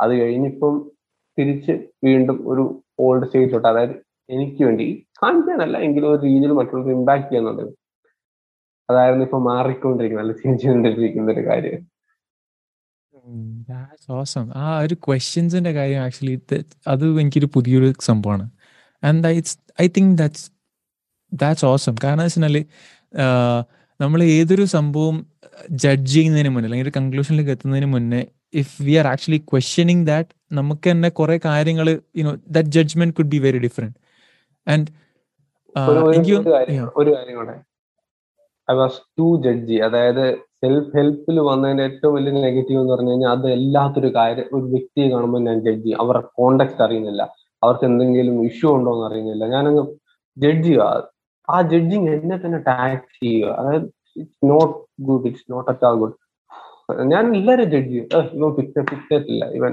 അത് കഴിഞ്ഞിപ്പം തിരിച്ച് വീണ്ടും ഒരു ഓൾഡ് സ്റ്റേജിലോട്ട് അതായത് എനിക്ക് വേണ്ടി കാണിക്കാനല്ല എങ്കിലും ഒരു രീതിയിൽ മറ്റുള്ളവർക്ക് ഇമ്പാക്ട് ചെയ്യുന്നുണ്ട്. അതായിരുന്നു ഇപ്പൊ മാറിക്കൊണ്ടിരിക്കുന്നത് അല്ല ചേഞ്ച് ചെയ്തുകൊണ്ടിരിക്കുന്ന ഒരു കാര്യം. ഓസം ആ ഒരു ക്വസ്റ്റ്യൻസിന്റെ കാര്യം ആക്ച്വലി അത് എനിക്കൊരു പുതിയൊരു സംഭവമാണ്. And I I think that's that's awesome കാരണം വെച്ചാൽ നമ്മൾ ഏതൊരു സംഭവം ജഡ്ജ് ചെയ്യുന്നതിന് മുന്നേ അല്ലെങ്കിൽ ഒരു കൺക്ലൂഷനിലേക്ക് എത്തുന്നതിന് മുന്നേ if we are actually questioning that നമുക്ക് തന്നെ കുറെ കാര്യങ്ങൾ you know that judgment could be very different and എനിക്ക് ഒരു കാര്യം കൂടെ. ഐ വാസ് ടു ജഡ്ജി അതായത് സെൽഫ് ഹെൽപ്പിൽ വന്നതിന്റെ ഏറ്റവും വലിയ നെഗറ്റീവ് എന്ന് പറഞ്ഞു കഴിഞ്ഞാൽ അത് എല്ലാത്തൊരു കാര്യം ഒരു വ്യക്തിയെ കാണുമ്പോൾ ഞാൻ ജഡ്ജ് ചെയ്യും. അവരുടെ കോണ്ടാക്ട് അറിയുന്നില്ല. അവർക്ക് എന്തെങ്കിലും ഇഷ്യൂ ഉണ്ടോ എന്ന് അറിയുന്നില്ല. ഞാനങ്ങ് ജഡ്ജ് ചെയ്യുക. ആ ജഡ്ജിങ് എന്നെ തന്നെ ടാക്സ് ചെയ്യുക. അതായത് it's not good it's not at all good ഞാൻ എല്ലാവരും ജഡ്ജ് ചെയ്യും. ഇവൻ പിക്ചർ പിക്ചേഴ്സ് ഇല്ല. ഇവൻ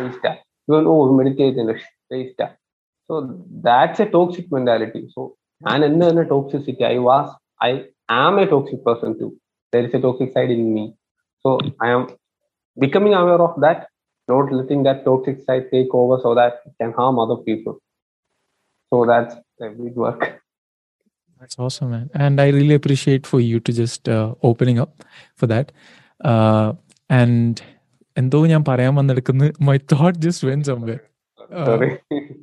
വേസ്റ്റാ ഇവൻ ഓ meditate വേസ്റ്റാ so that's a toxic mentality so ഞാൻ എന്നെ തന്നെ toxicity I was I am a toxic person to there is a toxic side in me. So I am becoming aware of that, not letting that toxic side take over so that it can harm other people. So that's a big work. That's awesome, man. And I really appreciate for you to just uh, opening up for that. Uh, and എന്തോ ഞാൻ പറയാൻ വന്നെടുക്കുന്നു. My thought just when somewhere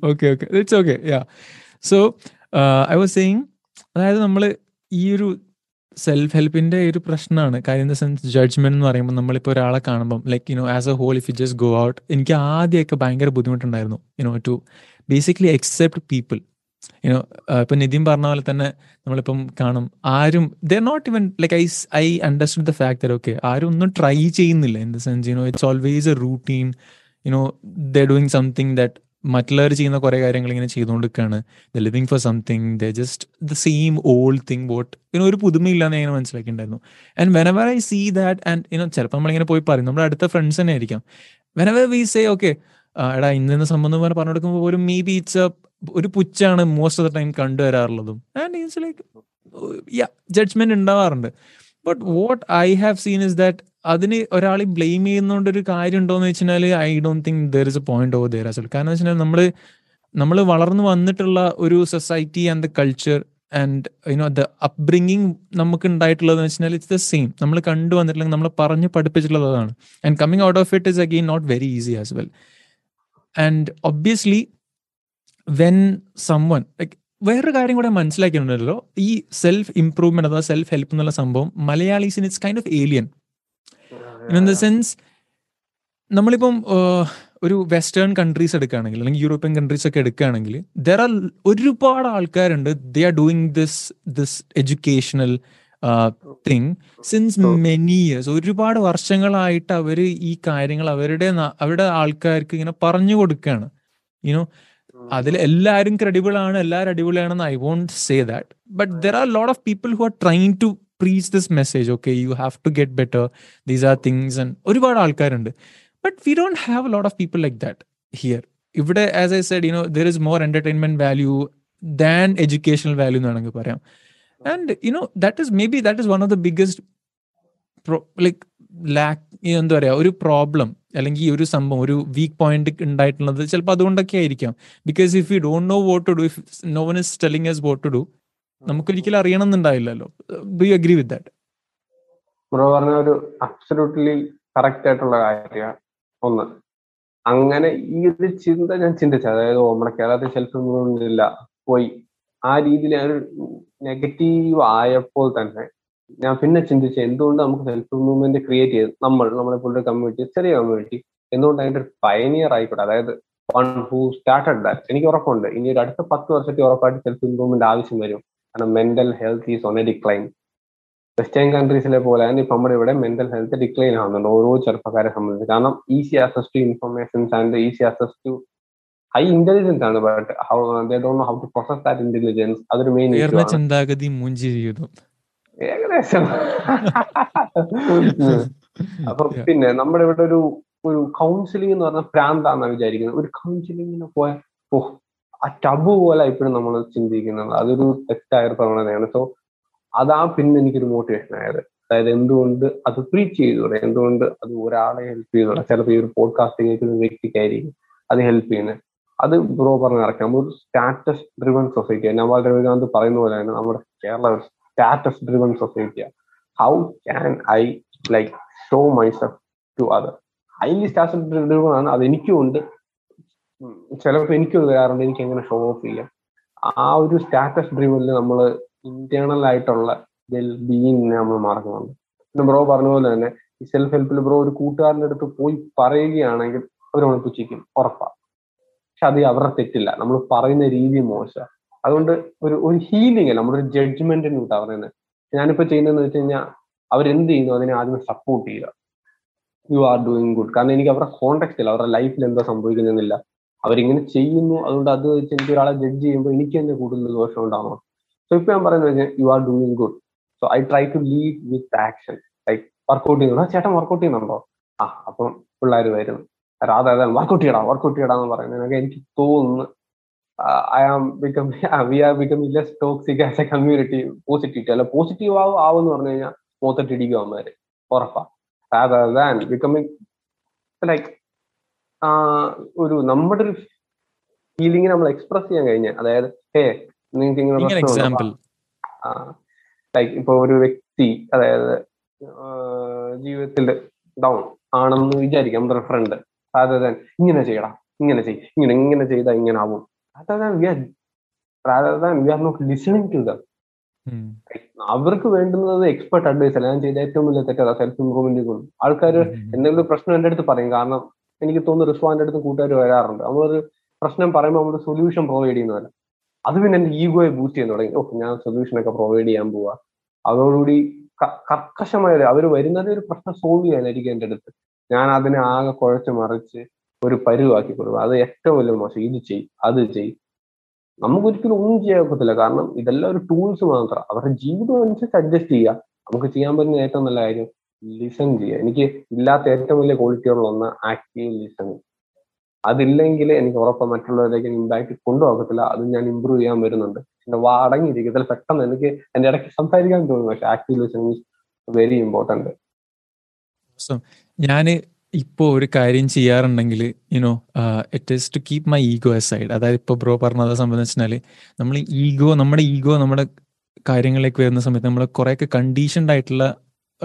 okay okay it's okay yeah so I was saying അതായത് നമ്മൾ ഈ ഒരു self ഹെൽപ്പിന്റെ ഒരു പ്രശ്നമാണ് കാര്യം ഇൻ ദ സെൻസ് ജഡ്ജ്മെന്റ് എന്ന് പറയുമ്പോൾ നമ്മളിപ്പോൾ ഒരാളെ കാണുമ്പോൾ like you know as a whole if you just go out എനിക്ക് ആദ്യമൊക്കെ ഭയങ്കര ബുദ്ധിമുട്ടുണ്ടായിരുന്നു you know to basically accept people you know ഇപ്പൊ നിതിൻ പറഞ്ഞ പോലെ തന്നെ നമ്മളിപ്പം കാണും ആരും there not even like I I understood the fact okay ആരും ഒന്നും ട്രൈ ചെയ്യുന്നില്ല in the sense you know it's always a routine you know the doing something that മറ്റുള്ളവർ ചെയ്യുന്ന കുറെ കാര്യങ്ങൾ ഇങ്ങനെ ചെയ്തുകൊണ്ടിരിക്കുകയാണ്. The living for something the just the same old thing what ഇങ്ങനെ ഒരു പുതുമയില്ലാന്ന് ഞാൻ മനസ്സിലാക്കിയിട്ടുണ്ടായിരുന്നു. And whenever I see that and you know ചിലപ്പോൾ നമ്മളിങ്ങനെ പോയി പറയും. നമ്മുടെ അടുത്ത ഫ്രണ്ട്സ് തന്നെ ആയിരിക്കാം. വെനവർ വി സേ ഓക്കെ എടാ ഇന്ന സംബന്ധം പറഞ്ഞ് പറഞ്ഞു കൊടുക്കുമ്പോൾ പോലും മേ ബി ഇറ്റ്സ് ഒരു പുച്ചാണ് മോസ്റ്റ് ഓഫ് ദ ടൈം കണ്ടുവരാറുള്ളതും. ആൻഡ് ഇറ്റ്സ് ലൈക്ക് ജഡ്ജ്മെന്റ് ഉണ്ടാവാറുണ്ട്. But what I have seen is that അതിന് ഒരാളെ ബ്ലെയിം ചെയ്യുന്നോണ്ട് ഒരു കാര്യം ഉണ്ടോ എന്ന് വെച്ചാൽ I don't think there is a point over there as കാരണം വെച്ചാൽ നമ്മൾ നമ്മൾ വളർന്നു വന്നിട്ടുള്ള ഒരു society and the culture and you know the upbringing നമുക്ക് ഉണ്ടായിട്ടുള്ളത് എന്ന് വെച്ചാൽ ഇറ്റ്സ് ദ സെയിം നമ്മൾ കണ്ടു വന്നിട്ടില്ലെങ്കിൽ നമ്മൾ പറഞ്ഞ് പഠിപ്പിച്ചിട്ടുള്ളതാണ്. And coming out of it is again not very easy as well and obviously when someone like വേറൊരു കാര്യം കൂടെ മനസ്സിലാക്കിയിട്ടുണ്ടല്ലോ. ഈ സെൽഫ് ഇംപ്രൂവ്മെന്റ് അഥവാ സെൽഫ് ഹെൽപ്പ് എന്നുള്ള സംഭവം മലയാളീസിന് it's kind of alien in the sense നമ്മളിപ്പം ഒരു വെസ്റ്റേൺ കൺട്രീസ് എടുക്കുകയാണെങ്കിൽ അല്ലെങ്കിൽ യൂറോപ്യൻ കൺട്രീസ് ഒക്കെ എടുക്കുകയാണെങ്കിൽ ദർ ആർ ഒരുപാട് ആൾക്കാരുണ്ട് they are doing this this educational thing since many years ഒരുപാട് വർഷങ്ങളായിട്ട് അവർ ഈ കാര്യങ്ങൾ അവരുടെ അവരുടെ ആൾക്കാർക്ക് ഇങ്ങനെ പറഞ്ഞു കൊടുക്കുകയാണ്. യുനോ അതിൽ എല്ലാവരും ക്രെഡിബിൾ ആണ് എല്ലാവരും അടിപൊളിയാണെന്ന് I won't say that but there are lot of people who are trying to preach this message okay you have to get better these are things and ഒരുപാട് ആൾക്കാരുണ്ട്. But we don't have a lot of people like that here ഇവിടെ as I said you know there is more entertainment value than educational value എന്ന് വേണമെങ്കിൽ പറയാം. And you know that is maybe that is one of the biggest like lack എന്താ പറയാ ഒരു problem അല്ലെങ്കിൽ ഈ ഒരു സംഭവം ഒരു വീക്ക് പോയിന്റ് ഉണ്ടായിട്ടുള്ളത് ചിലപ്പോൾ അതുകൊണ്ടൊക്കെ ആയിരിക്കാം. Because if you don't know what to do if no one is telling us what to do നമുക്ക് ഒരിക്കലും അറിയണം എന്നുണ്ടാവില്ലല്ലോ do you agree with that പറഞ്ഞ ഒരു അബ്സല്യൂട്ട്ലി കറക്റ്റ് ആയിട്ടുള്ള കാര്യമാണ്. ഒന്ന് അങ്ങനെ ഈ ഒരു ചിന്ത ഞാൻ ചിന്തിച്ചു അതായത് നമ്മുടെ കേരളത്തിൽ സെൽഫ് ഇല്ല പോയി. ആ രീതിയിൽ ഒരു നെഗറ്റീവ് ആയപ്പോൾ തന്നെ ഞാൻ പിന്നെ ചിന്തിച്ചു എന്തുകൊണ്ട് നമുക്ക് സെൽഫ് മൂവ്മെന്റ് ക്രിയേറ്റ് ചെയ്ത് നമ്മൾ നമ്മളെ പോലൊരു കമ്മ്യൂണിറ്റി ചെറിയ കമ്മ്യൂണിറ്റി എന്തുകൊണ്ട് അതിന്റെ ഒരു പയനിയർ ആയിക്കോട്ടെ? അതായത് വൺ ഹൂ സ്റ്റാർട്ടഡ് ദാറ്റ് എനിക്ക് ഉറപ്പുണ്ട്. ഇനി ഒരു അടുത്ത പത്ത് വർഷത്തിൽ ഉറപ്പായിട്ട് സെൽഫ് ഇമ്പ്രൂവ്മെന്റ് ആവശ്യം വരും. കാരണം mental health is on a decline western കൺട്രീസിലെ പോലെ തന്നെ ഇപ്പം നമ്മുടെ ഇവിടെ മെന്റൽ ഹെൽത്ത് ഡിക്ലൈൻ ആവുന്നുണ്ട് ഓരോ ചെറുപ്പക്കാരെ സംബന്ധിച്ച്. കാരണം easy access to informations and easy access to high intelligence ആണ്. But how they don't know how to process that intelligence അതൊരു മെയിൻ ചിന്താഗതി മുഞ്ചി ജീവിതം ഏകദേശം. അപ്പൊ പിന്നെ നമ്മുടെ ഇവിടെ ഒരു ഒരു കൗൺസിലിംഗ് എന്ന് പറഞ്ഞാൽ പ്രാന്താന്നാണ് വിചാരിക്കുന്നത്. ഒരു കൗൺസിലിങ്ങിന് പോയ ഓ ആ ടബു പോലെ ഇപ്പോഴും നമ്മൾ ചിന്തിക്കുന്നത്. അതൊരു തെറ്റായ ഒരു പ്രവണതയാണ്. സോ അതാ പിന്നെ എനിക്കൊരു മോട്ടിവേഷൻ ആയത്. അതായത് എന്തുകൊണ്ട് അത് പ്രീച്ച് ചെയ്തുകൂടെ? എന്തുകൊണ്ട് അത് ഒരാളെ ഹെൽപ്പ് ചെയ്തുകൂടെ? ചിലപ്പോൾ ഈ ഒരു പോഡ്കാസ്റ്റ് കേൾക്കുന്ന വ്യക്തിക്കായിരിക്കും അത് ഹെൽപ്പ് ചെയ്യുന്നത് അത് ബ്രോ പറഞ്ഞ ഇറക്കാം ഒരു status driven society Naval Ravikant പറയുന്ന പോലെ തന്നെ നമ്മുടെ കേരള ഒരു status driven society. How can i like show myself to other highly status driven ആണ്. അത് എനിക്കും ഉണ്ട്. ചിലപ്പോൾ എനിക്കും വരാറുണ്ട് എനിക്ക് എങ്ങനെ ഷോ ഓഫ് ചെയ്യാം? ആ ഒരു സ്റ്റാറ്റസ് ഡ്രിവനിൽ നമ്മൾ ഇന്റേണൽ ആയിട്ടുള്ള വെൽ ബീയിങ്ങിനെ നമ്മൾ മറക്കുന്നുണ്ട്. പിന്നെ ബ്രോ പറഞ്ഞ പോലെ തന്നെ ഈ സെൽഫ് ഹെൽപ്പിൽ ബ്രോ ഒരു കൂട്ടുകാരന്റെ അടുത്ത് പോയി പറയുകയാണെങ്കിൽ അവർ നമ്മളെ പുച്ഛിക്കും. ഉറപ്പാ. പക്ഷെ അത് അവരുടെ തെറ്റില്ല. നമ്മൾ പറയുന്ന രീതി മോശം. അതുകൊണ്ട് ഒരു ഒരു ഹീലിംഗ് അല്ല നമ്മുടെ ഒരു ജഡ്ജ്മെന്റിന് കൂട്ടാ പറയുന്നത് ഞാനിപ്പോ ചെയ്യുന്നതെന്ന് വെച്ച് കഴിഞ്ഞാൽ അവരെന്ത് ചെയ്യുന്നു അതിനെ ആദ്യം സപ്പോർട്ട് ചെയ്യുക. യു ആർ ഡൂയിങ് ഗുഡ് കാരണം എനിക്ക് അവരുടെ കോണ്ടാക്ട് ഇല്ല അവരുടെ ലൈഫിൽ എന്താ സംഭവിക്കുന്നില്ല അവരിങ്ങനെ ചെയ്യുന്നു അതുകൊണ്ട് അത് വെച്ച് എനിക്ക് ഒരാളെ ജഡ്ജ് ചെയ്യുമ്പോൾ എനിക്ക് തന്നെ കൂടുതൽ ദോഷം ഉണ്ടാവണം സോ ഇപ്പൊ ഞാൻ പറയുന്നത് you are doing good so I try to lead with action like workout ചെയ്യുന്നു. ചേട്ടൻ വർക്കൗട്ട് ചെയ്യുന്നുണ്ടോ? ആ അപ്പം പിള്ളേർ വരുന്നു. രാധാ വർക്കൗട്ട് ചെയ്യടാ വർക്കൗട്ട് ചെയ്യടാന്ന് പറയുന്നത് എനിക്ക് തോന്നുന്നു. I am become we are become less toxic as a community positive അല്ല പോസിറ്റീവ് ആവും ആവെന്ന് പറഞ്ഞു കഴിഞ്ഞാൽ മൂത്തട്ടിടിക്കും അവന്മാര്. ഉറപ്പാ. Rather than becoming like ഒരു നമ്മുടെ ഒരു ഫീലിംഗ് നമ്മൾ എക്സ്പ്രസ് ചെയ്യാൻ കഴിഞ്ഞ അതായത് ഹേ നിങ്ങൾക്ക് ഇങ്ങനെ എക്സാമ്പിൾ ലൈക്ക് ഇപ്പൊ ഒരു വ്യക്തി അതായത് ജീവിതത്തിൽ ഡൗൺ ആണെന്ന് വിചാരിക്കാം നമ്മുടെ ഫ്രണ്ട് അതായത് ഇങ്ങനെ ചെയ്യടാ ഇങ്ങനെ ചെയ് ഇങ്ങനെ ഇങ്ങനെ ചെയ്താൽ ഇങ്ങനെ ആവും. Rather than we are rather than we are not listening to them. അവർക്ക് വേണ്ടുന്നത് എക്സ്പെർട്ട് അഡ്വൈസ് അല്ല. ഞാൻ ചെയ്ത ഏറ്റവും വലിയ തെറ്റതാ സെൽഫ് ഇംപ്രൂവ്മെന്റ് ആൾക്കാർ എന്തെങ്കിലും പ്രശ്നം എന്റെ അടുത്ത് പറയും. കാരണം എനിക്ക് തോന്നുന്നു റിസ്വാന്റെ അടുത്ത് കൂട്ടുകാർ വരാറുണ്ട്. നമ്മളൊരു പ്രശ്നം പറയുമ്പോൾ നമ്മൾ സൊല്യൂഷൻ പ്രൊവൈഡ് ചെയ്യുന്നതല്ല അത് പിന്നെ എന്റെ ഈഗോയെ ബൂസ്റ്റ് ചെയ്യാൻ തുടങ്ങി. ഓ ഞാൻ സൊല്യൂഷൻ ഒക്കെ പ്രൊവൈഡ് ചെയ്യാൻ പോവാ. അതോടുകൂടി കർക്കശമായ അവർ വരുന്നത് ഒരു പ്രശ്നം സോൾവ് ചെയ്യാനായിരിക്കും എന്റെ അടുത്ത്. ഞാൻ അതിനെ ആകെ കുഴച്ച് മറിച്ച് ഒരു പരിവാക്കി കൊടുക്കും. അത് ഏറ്റവും വലിയ മോശം. ഇത് ചെയ് അത് ചെയ്. നമുക്കൊരിക്കലും ഒന്നും ചെയ്യാൻ ഒക്കത്തില്ല. കാരണം ഇതെല്ലാം ഒരു ടൂൾസ് മാത്രം. അവരുടെ ജീവിതം അനുസരിച്ച് അഡ്ജസ്റ്റ് ചെയ്യുക. നമുക്ക് ചെയ്യാൻ പറ്റുന്ന ഏറ്റവും നല്ല കാര്യം ലിസൺ ചെയ്യുക. എനിക്ക് ഇല്ലാത്ത ഏറ്റവും വലിയ ക്വാളിറ്റിയുള്ള ഒന്ന് ആക്റ്റീവ് ലിസണിങ് അതില്ലെങ്കിൽ എനിക്ക് ഉറപ്പ് മറ്റുള്ളവരിലേക്ക് ഇമ്പാക്ട് കൊണ്ടുപോകത്തില്ല അത് ഞാൻ ഇമ്പ്രൂവ് ചെയ്യാൻ വരുന്നുണ്ട്. എന്റെ വാടങ്ങിയിരിക്കത്തിൽ പെട്ടെന്ന് എനിക്ക് എന്റെ ഇടയ്ക്ക് സംസാരിക്കാൻ തോന്നുന്നു പക്ഷെ ആക്റ്റീവ് ലിസണിങ് വെരി ഇമ്പോർട്ടന്റ് ഞാൻ ഇപ്പോ ഒരു കാര്യം ചെയ്യാറുണ്ടെങ്കിൽ you know it is to keep my ego aside അതായത് ഇപ്പോൾ ബ്രോ പറഞ്ഞത് സംബന്ധിച്ചാൽ നമ്മൾ ഈഗോ നമ്മുടെ ഈഗോ നമ്മുടെ കാര്യങ്ങളിലേക്ക് വരുന്ന സമയത്ത് നമ്മൾ കുറേയൊക്കെ കണ്ടീഷൻഡ് ആയിട്ടുള്ള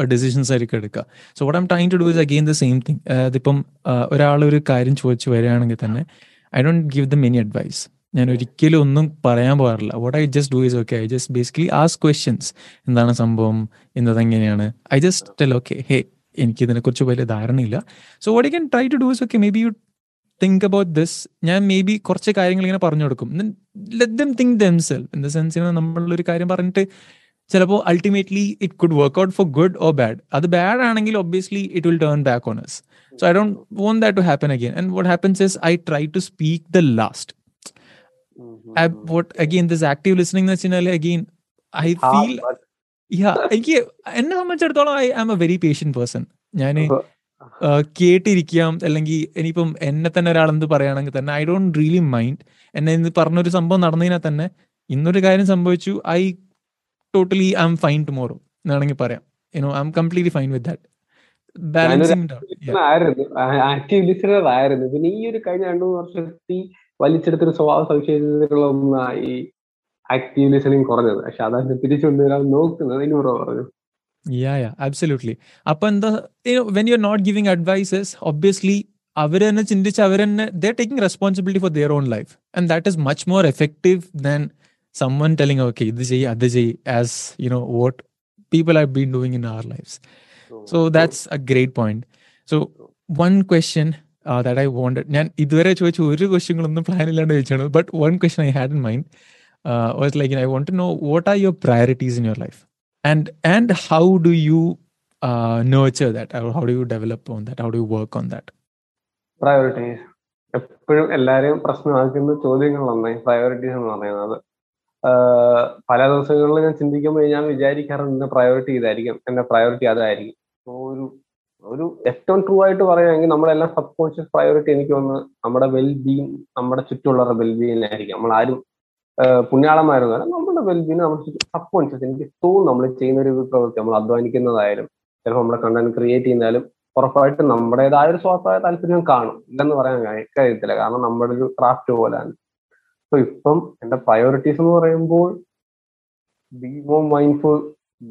ഡിസിഷൻസ് ആയിരിക്കും എടുക്കുക so what I'm trying to do is again the same thing അതിപ്പം ഒരാൾ ഒരു കാര്യം ചോദിച്ചു വരികയാണെങ്കിൽ തന്നെ I don't give the many advice ഞാൻ ഒരിക്കലും ഒന്നും പറയാൻ പോകാറില്ല. What I just do is okay I just basically ask questions എന്താണ് സംഭവം? എന്നത് എങ്ങനെയാണ്? I just tell okay hey എനിക്ക് ഇതിനെക്കുറിച്ച് വലിയ ധാരണയില്ല. So what I can try to do is okay maybe you think about this ഞാൻ മേ ബി കുറച്ച് കാര്യങ്ങൾ ഇങ്ങനെ പറഞ്ഞു കൊടുക്കും. Let them think them self in the sense നമ്മളൊരു കാര്യം പറഞ്ഞിട്ട് ചിലപ്പോൾ ultimately it could work out for good or bad അത് ബാഡ് ആണെങ്കിൽ obviously it will turn back on us so I don't want that to happen again and what happens is I try to speak the last what again this active listening എന്ന് വെച്ചാൽ again I feel എനിക്ക് എന്നെ സംബന്ധിച്ചിടത്തോളം I am a very patient person ഞാൻ കേട്ടിരിക്കാം. അല്ലെങ്കിൽ ഇനിയിപ്പം എന്നെ തന്നെ ഒരാൾ എന്ത് പറയുകയാണെങ്കിൽ തന്നെ ഐ ഡോണ്ട് റിയലി മൈൻഡ് എന്നെ ഇന്ന് പറഞ്ഞൊരു സംഭവം നടന്നതിനാൽ തന്നെ ഇന്നൊരു കാര്യം സംഭവിച്ചു. I totally I am fine tomorrow എന്നാണെങ്കിൽ പറയാം. You know I am completely fine with that active listener ആയിരുന്നു. പിന്നെ ഈ ഒരു കഴിഞ്ഞ രണ്ടു മൂന്ന് വർഷത്തിൽ വലിച്ചെടുത്തൊരു സ്വഭാവ സവിശേഷതകളുള്ള ഒന്നായി ആക്റ്റീവ് ലിസണിങ് കുറഞ്ഞത്. പക്ഷെ അതതിന് തിരിച്ചു കൊണ്ടുവരാൻ നോക്കുന്നത് ഇനി പറഞ്ഞു. യാ യാ അബ്സല്യൂട്ട്ലി അപ്പൊ എന്താ when you are not giving advices obviously അവർ തന്നെ ചിന്തിച്ച് അവർ തന്നെ the taking responsibility for their own life and that is much more effective than someone telling okay ഇത് ചെയ്യ് അത് ചെയ്യ് as you know what people have been doing in our life so that's a great point so one question that I wanted ഞാൻ ഇതുവരെ ചോദിച്ച ഒരു ക്വസ്റ്റ്യങ്ങളൊന്നും plan ഇല്ലാണ്ട് ചോദിച്ചാണ് but one question I had in mind was I want to know what are your priorities in your life, and and how do you uh, nurture that? Or how do you develop on that? How do you work on that? Priorities. എപ്പോഴും എല്ലാവരെയും പ്രശ്നമാക്കുന്ന ചോദ്യങ്ങളൊന്നായി priorities എന്ന് പറയുന്നത്. പല ദിവസങ്ങളിൽ ഞാൻ ചിന്തിക്കുമ്പോൾ ഞാൻ വിചാരിക്കാറുണ്ട് എന്റെ പ്രയോറിറ്റി ഇതായിരിക്കും. എന്റെ പ്രയോറിറ്റി അതായിരിക്കും. ഒരു ഒരു ഏറ്റവും ട്രൂ ആയിട്ട് പറയുകയാണെങ്കിൽ നമ്മളെല്ലാം സബ് കോൺഷ്യസ് പ്രയോറിറ്റി എനിക്ക് വന്ന് നമ്മുടെ വെൽ ബീങ് നമ്മുടെ ചുറ്റുമുള്ളവരുടെ വെൽ ബീങ്ങിനായിരിക്കും നമ്മൾ ആരും പുണ്യാളന്മാരൊന്നുമല്ല നമ്മുടെ വെൽബീന് നമ്മൾ സബ് കോൺഷ്യസ് എനിക്ക് തോന്നുന്നു നമ്മൾ ചെയ്യുന്ന ഒരു പ്രവൃത്തി നമ്മൾ അധ്വാനിക്കുന്നതായാലും ചിലപ്പോൾ നമ്മുടെ കണ്ടന്റ് ക്രിയേറ്റ് ചെയ്യുന്നാലും ഉറപ്പായിട്ടും നമ്മുടേതായ ഒരു സ്വാഭാവിക താല്പര്യം കാണും. ഇല്ലെന്ന് പറയാൻ കഴിയത്തില്ല കാരണം നമ്മുടെ ഒരു ക്രാഫ്റ്റ് പോലാണ്. സോ ഇപ്പം എന്റെ പ്രയോറിറ്റീസ് എന്ന് പറയുമ്പോൾ be more mindful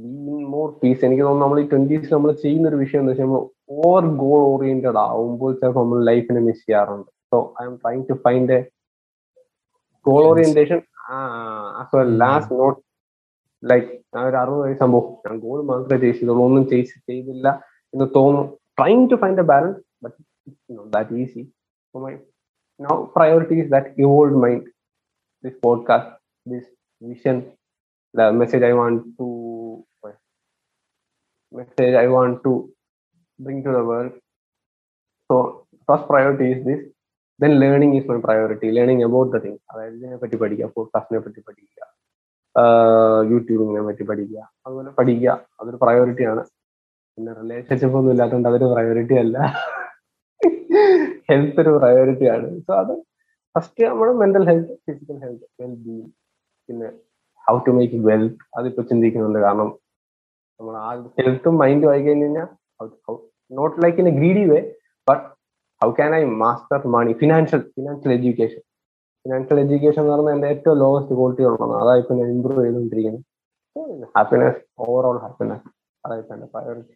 be more peace എനിക്ക് തോന്നുന്നു നമ്മൾ ഈ ട്വന്റീസ് നമ്മൾ ചെയ്യുന്ന ഒരു വിഷയം എന്ന് വെച്ചാൽ നമ്മൾ ഓവർ ഗോൾ ഓറിയന്റഡ് ആവുമ്പോൾ ചിലപ്പോൾ നമ്മൾ ലൈഫിനെ മിസ് ചെയ്യാറുണ്ട്. So I am trying to find a goal. Orientation as well last not like ഞാൻ ഒരു അറുപത് വയസ്സാകുമ്പോൾ ഞാൻ ഗോൾ മാത്രമേ ചെയ്തുള്ളൂ ഒന്നും ചെയ്ത് ചെയ്തില്ല എന്ന് തോന്നും trying to find a balance but that easy my now priorities that evolved mind this podcast, this vision, the message I want to message I want to bring to the world. So first priority is this. Then learning is my priority learning about the thing അതായത് ഇതിനെ പറ്റി പഠിക്കുക പോഡ്കാസ്റ്റിനെ പറ്റി പഠിക്കുക യൂട്യൂബിനെ പറ്റി പഠിക്കുക അതുപോലെ പഠിക്കുക. അതൊരു ആണ്. പിന്നെ റിലേഷൻഷിപ്പ് ഒന്നും ഇല്ലാത്തതുകൊണ്ട് അതൊരു പ്രയോറിറ്റി അല്ല. ഹെൽത്ത് ഒരു പ്രയോറിറ്റി ആണ്. സോ അത് ഫസ്റ്റ് നമ്മുടെ mental health physical health well being പിന്നെ ഹൗ ടു മേക്ക് വെൽത്ത് അതിപ്പോ ചിന്തിക്കുന്നുണ്ട്. കാരണം നമ്മൾ ആ ഹെൽത്തും മൈൻഡും ആയി കഴിഞ്ഞു കഴിഞ്ഞാൽ not like in a greedy way but how can I master money financial financial education financial education എന്ന് പറയുന്നത് എന്റെ ഏറ്റവും ലോവസ്റ്റ് ക്വാളിറ്റി ഉള്ളതാണ് അതായിപ്പോ ഞാൻ ഇമ്പ്രൂവ് ചെയ്തുകൊണ്ടിരിക്കുന്നത് ഹാപ്പിനെസ് ഓവറോൾ ഹാപ്പിനെസ് അതായിപ്പോ എന്റെ priority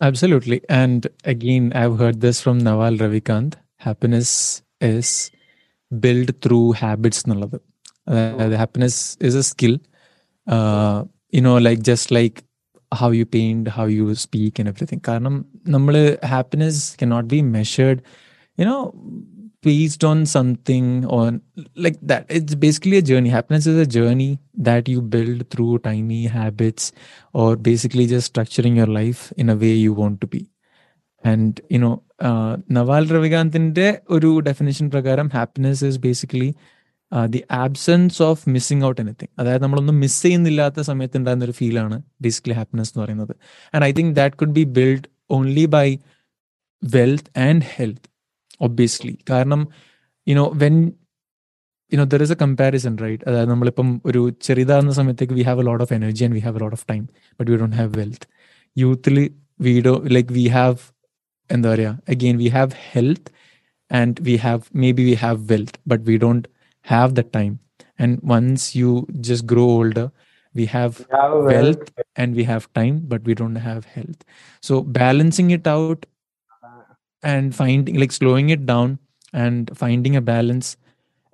Absolutely. And again, I've heard this from Nawal Ravikant. Happiness is built through habits. എന്നുള്ളത്. അതായത് happiness is a skill. Uh, you know, like just like how you paint, how you speak and everything. കാരണം നമ്മൾ happiness cannot be you know, based on something or like that. It's basically a journey. Happiness is a journey that you build through tiny habits or basically just structuring your life in a way you want to be. And you know, uh, Naval Ravikantinte definition prakaram happiness is basically basically the absence of missing out anything അതായത് നമ്മളൊന്നും miss ചെയ്യുന്നില്ലാത്ത സമയത്ത് ഉണ്ടാകുന്ന ഒരു ഫീലാണ് basically happiness എന്ന് പറയുന്നത് and I think that could be build only by wealth and health obviously കാരണം you know when you know there is a comparison right അതായത് നമ്മളിപ്പം ഒരു ചെറുതാകുന്ന സമയത്തേക്ക് we have a lot of energy and we have a lot of time but we don't have wealth യൂത്തിൽ we do like we have എന്താ പറയുക again we have health and we have maybe we have wealth but we don't have the time and once you just grow older we have wealth and we have time but we don't have health. So balancing it out and finding like slowing it down and finding a balance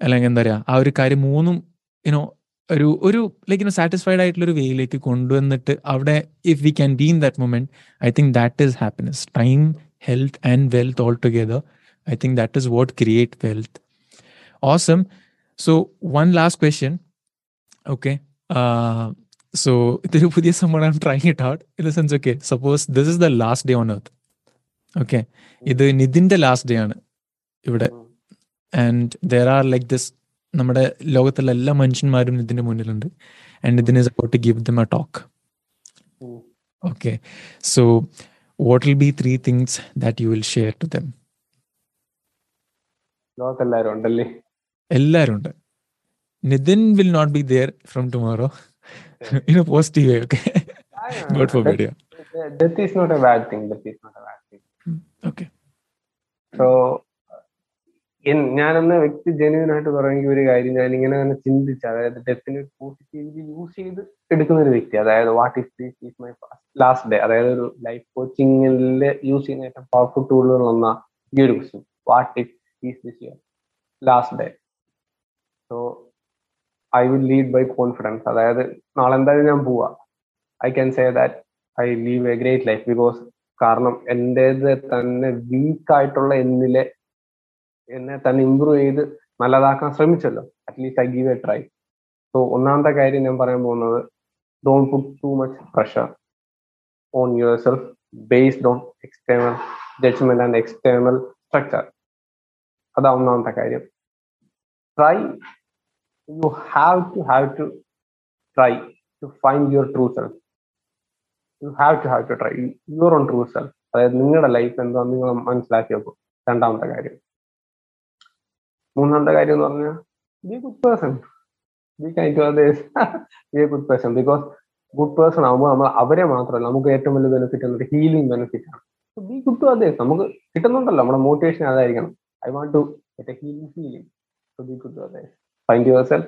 അല്ലെങ്കിൽ എന്താ പറയുക ആ ഒരു കാര്യം മൂന്നും you know ഒരു ഒരു like you know satisfied ആയിട്ടുള്ള ഒരു വേയിലേക്ക് കൊണ്ടുവന്നിട്ട് അവിടെ if we can be in that moment I think that is happiness time health and wealth all together I think that is what create wealth awesome so one last question okay so ഇതൊരു പുതിയ സംഭവമാണ് trying it out in the sense okay suppose this is the last day on earth okay ഇത് നിതിന്റെ last day ആണ് ഇവിടെ. And there are like this നമ്മുടെ ലോകത്തുള്ള എല്ലാ മനുഷ്യന്മാരും ഇതിന്റെ മുന്നിലുണ്ട്. And Nithin is about to give them a talk. Okay so what will be three things that you will share to them ലോകത്തെല്ലാവരും ഉണ്ടല്ലേ? എല്ലാവരും ഉണ്ട്. Nithin will not be there from tomorrow in a positive way okay god for ബിഡിയ death is not a bad thing death is not a bad thing okay so ഞാനെന്ന വ്യക്തി genuine ആയിട്ട് പറയുമെങ്കിൽ ഒരു കാര്യം ഞാൻ ഇങ്ങനെ തന്നെ ചിന്തിച്ച് അതായത് ഡെത്തിനെ പോസിറ്റീവ്ലി യൂസ് ചെയ്ത് എടുക്കുന്ന ഒരു വ്യക്തി അതായത് what is this is my last day അതായത് ഒരു ലൈഫ് കോച്ചിങ്ങിൽ യൂസ് ചെയ്യുന്ന ഏറ്റവും പവർഫുൾ ടൂളുകൾ ഒന്ന ഈ ഒരു question what if is this your last day so I will lead by confidence അതായത് നാളെ എന്തായാലും ഞാൻ പോവാ. I can say that I leave a great life because കാരണം എന്റേത് തന്നെ വീക്ക് ആയിട്ടുള്ള എന്നിലെ എന്നെ തന്നെ ഇമ്പ്രൂവ് ചെയ്ത് നല്ലതാക്കാൻ ശ്രമിച്ചല്ലോ. At least I give a try so ഒന്നാമത്തെ കാര്യം ഞാൻ പറയാൻ പോകുന്നത് don't put too much pressure on yourself based on external judgement and external structure അതാ ഒന്നാമത്തെ കാര്യം. Try you have to have to try to find your true self. You have to have to try your own true self അതായത് നിങ്ങളുടെ life എന്താ നിങ്ങൾ മനസ്സിലാക്കി വെക്കും. രണ്ടാമത്തെ കാര്യം. മൂന്നാമത്തെ കാര്യം എന്ന് പറഞ്ഞാൽ be good person be kind to others be a good person because good person ആകുമ്പോൾ നമ്മൾ അവരെ മാത്രമല്ല നമുക്ക് ഏറ്റവും വലിയ ബെനിഫിറ്റ് എന്നത് ഹീലിംഗ് ബെനിഫിറ്റ് ആണ്. ബി ഗുഡ് ടു അതേഴ്സ് നമുക്ക് കിട്ടുന്നുണ്ടല്ലോ. നമ്മുടെ മോട്ടിവേഷൻ അതായിരിക്കണം. I want to get a healing feeling be good to others find yourself.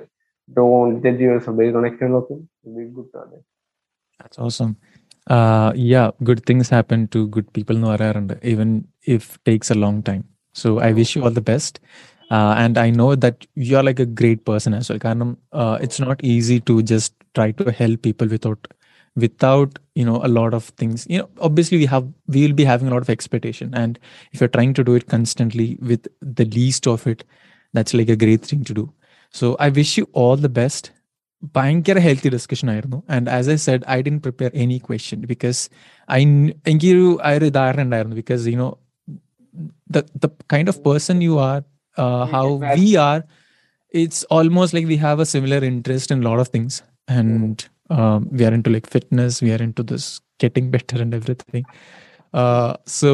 Don't judge yourself based on external things. Be good to others. That's awesome. Uh, yeah, good things happen to good people, no around, even if takes a long time. So I wish you all the best. Uh, and I know that you are like a great person as well. Uh, it's not easy to just try to help people without without you know a lot of things you know obviously we have we will be having a lot of expectation and if you're trying to do it constantly with the least of it that's like a great thing to do so i wish you all the best ഭയങ്കര healthy discussion ആയിരുന്നു and as I said I didn't prepare any question because I എനിക്കൊരു ആ ഒരു ധാരണ ഉണ്ടായിരുന്നു because you know the the kind of person you are how we are it's almost like we have a similar interest in a lot of things and um, we are into like fitness we are into this getting better and everything uh, so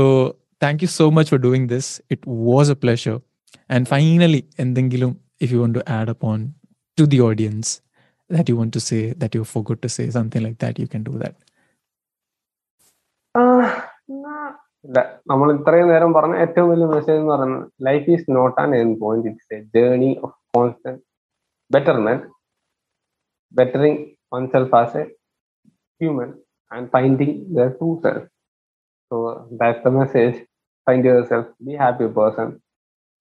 thank you so much for doing this it was a pleasure and finally എന്തെങ്കിലും if you want to add upon to the audience that you want to say that you forgot to say something like that you can do that. ഇല്ല നമ്മൾ ഇത്രയും നേരം പറഞ്ഞ ഏറ്റവും വലിയ message എന്ന് പറയുന്നത് life is not an end point it's a journey of constant betterment bettering oneself as a human and finding their true self so that's the message find yourself be happy person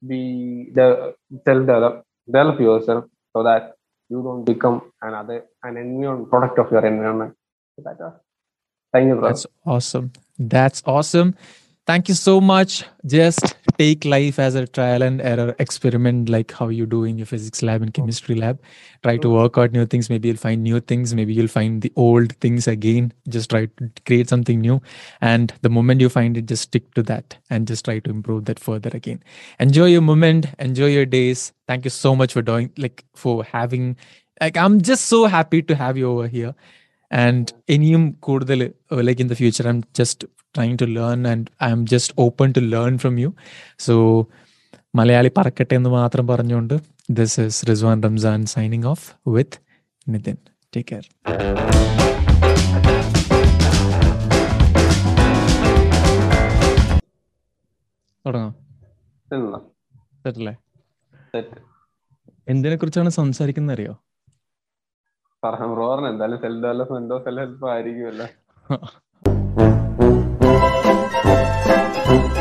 be the self develop develop yourself so that you don't become another an environment product of your environment. Uh, That's awesome. That's awesome. Thank you so much. Just take life as a trial and error experiment, like how you do in your physics lab and chemistry lab. Try to work out new things. Maybe you'll find new things. Maybe you'll find the old things again. Just try to create something new. And the moment you find it, just stick to that and just try to improve that further again. Enjoy your moment. Enjoy your days. Thank you so much for doing, like, for having, like, I'm just so happy to have you over here. And ഇനിയും കൂടുതൽ like in the future, I'm just Trying to learn and I'm just open to learn from you. So Malayali പറക്കട്ടെ എന്ന് മാത്രം പറഞ്ഞുകൊണ്ട് this is Rizwan Ramzan signing off with Nithin take care തുടങ്ങാം. സെറ്റല്ലേ. എന്തിനെ കുറിച്ചാണ് സംസാരിക്കുന്നത് അറിയോ? എന്തായാലും സെൽഫ് ഡെവലപ്മെന്റോ സെൽഫ് ഹെൽപ്പോ ആയിരിക്കുമല്ലോ. Thank you.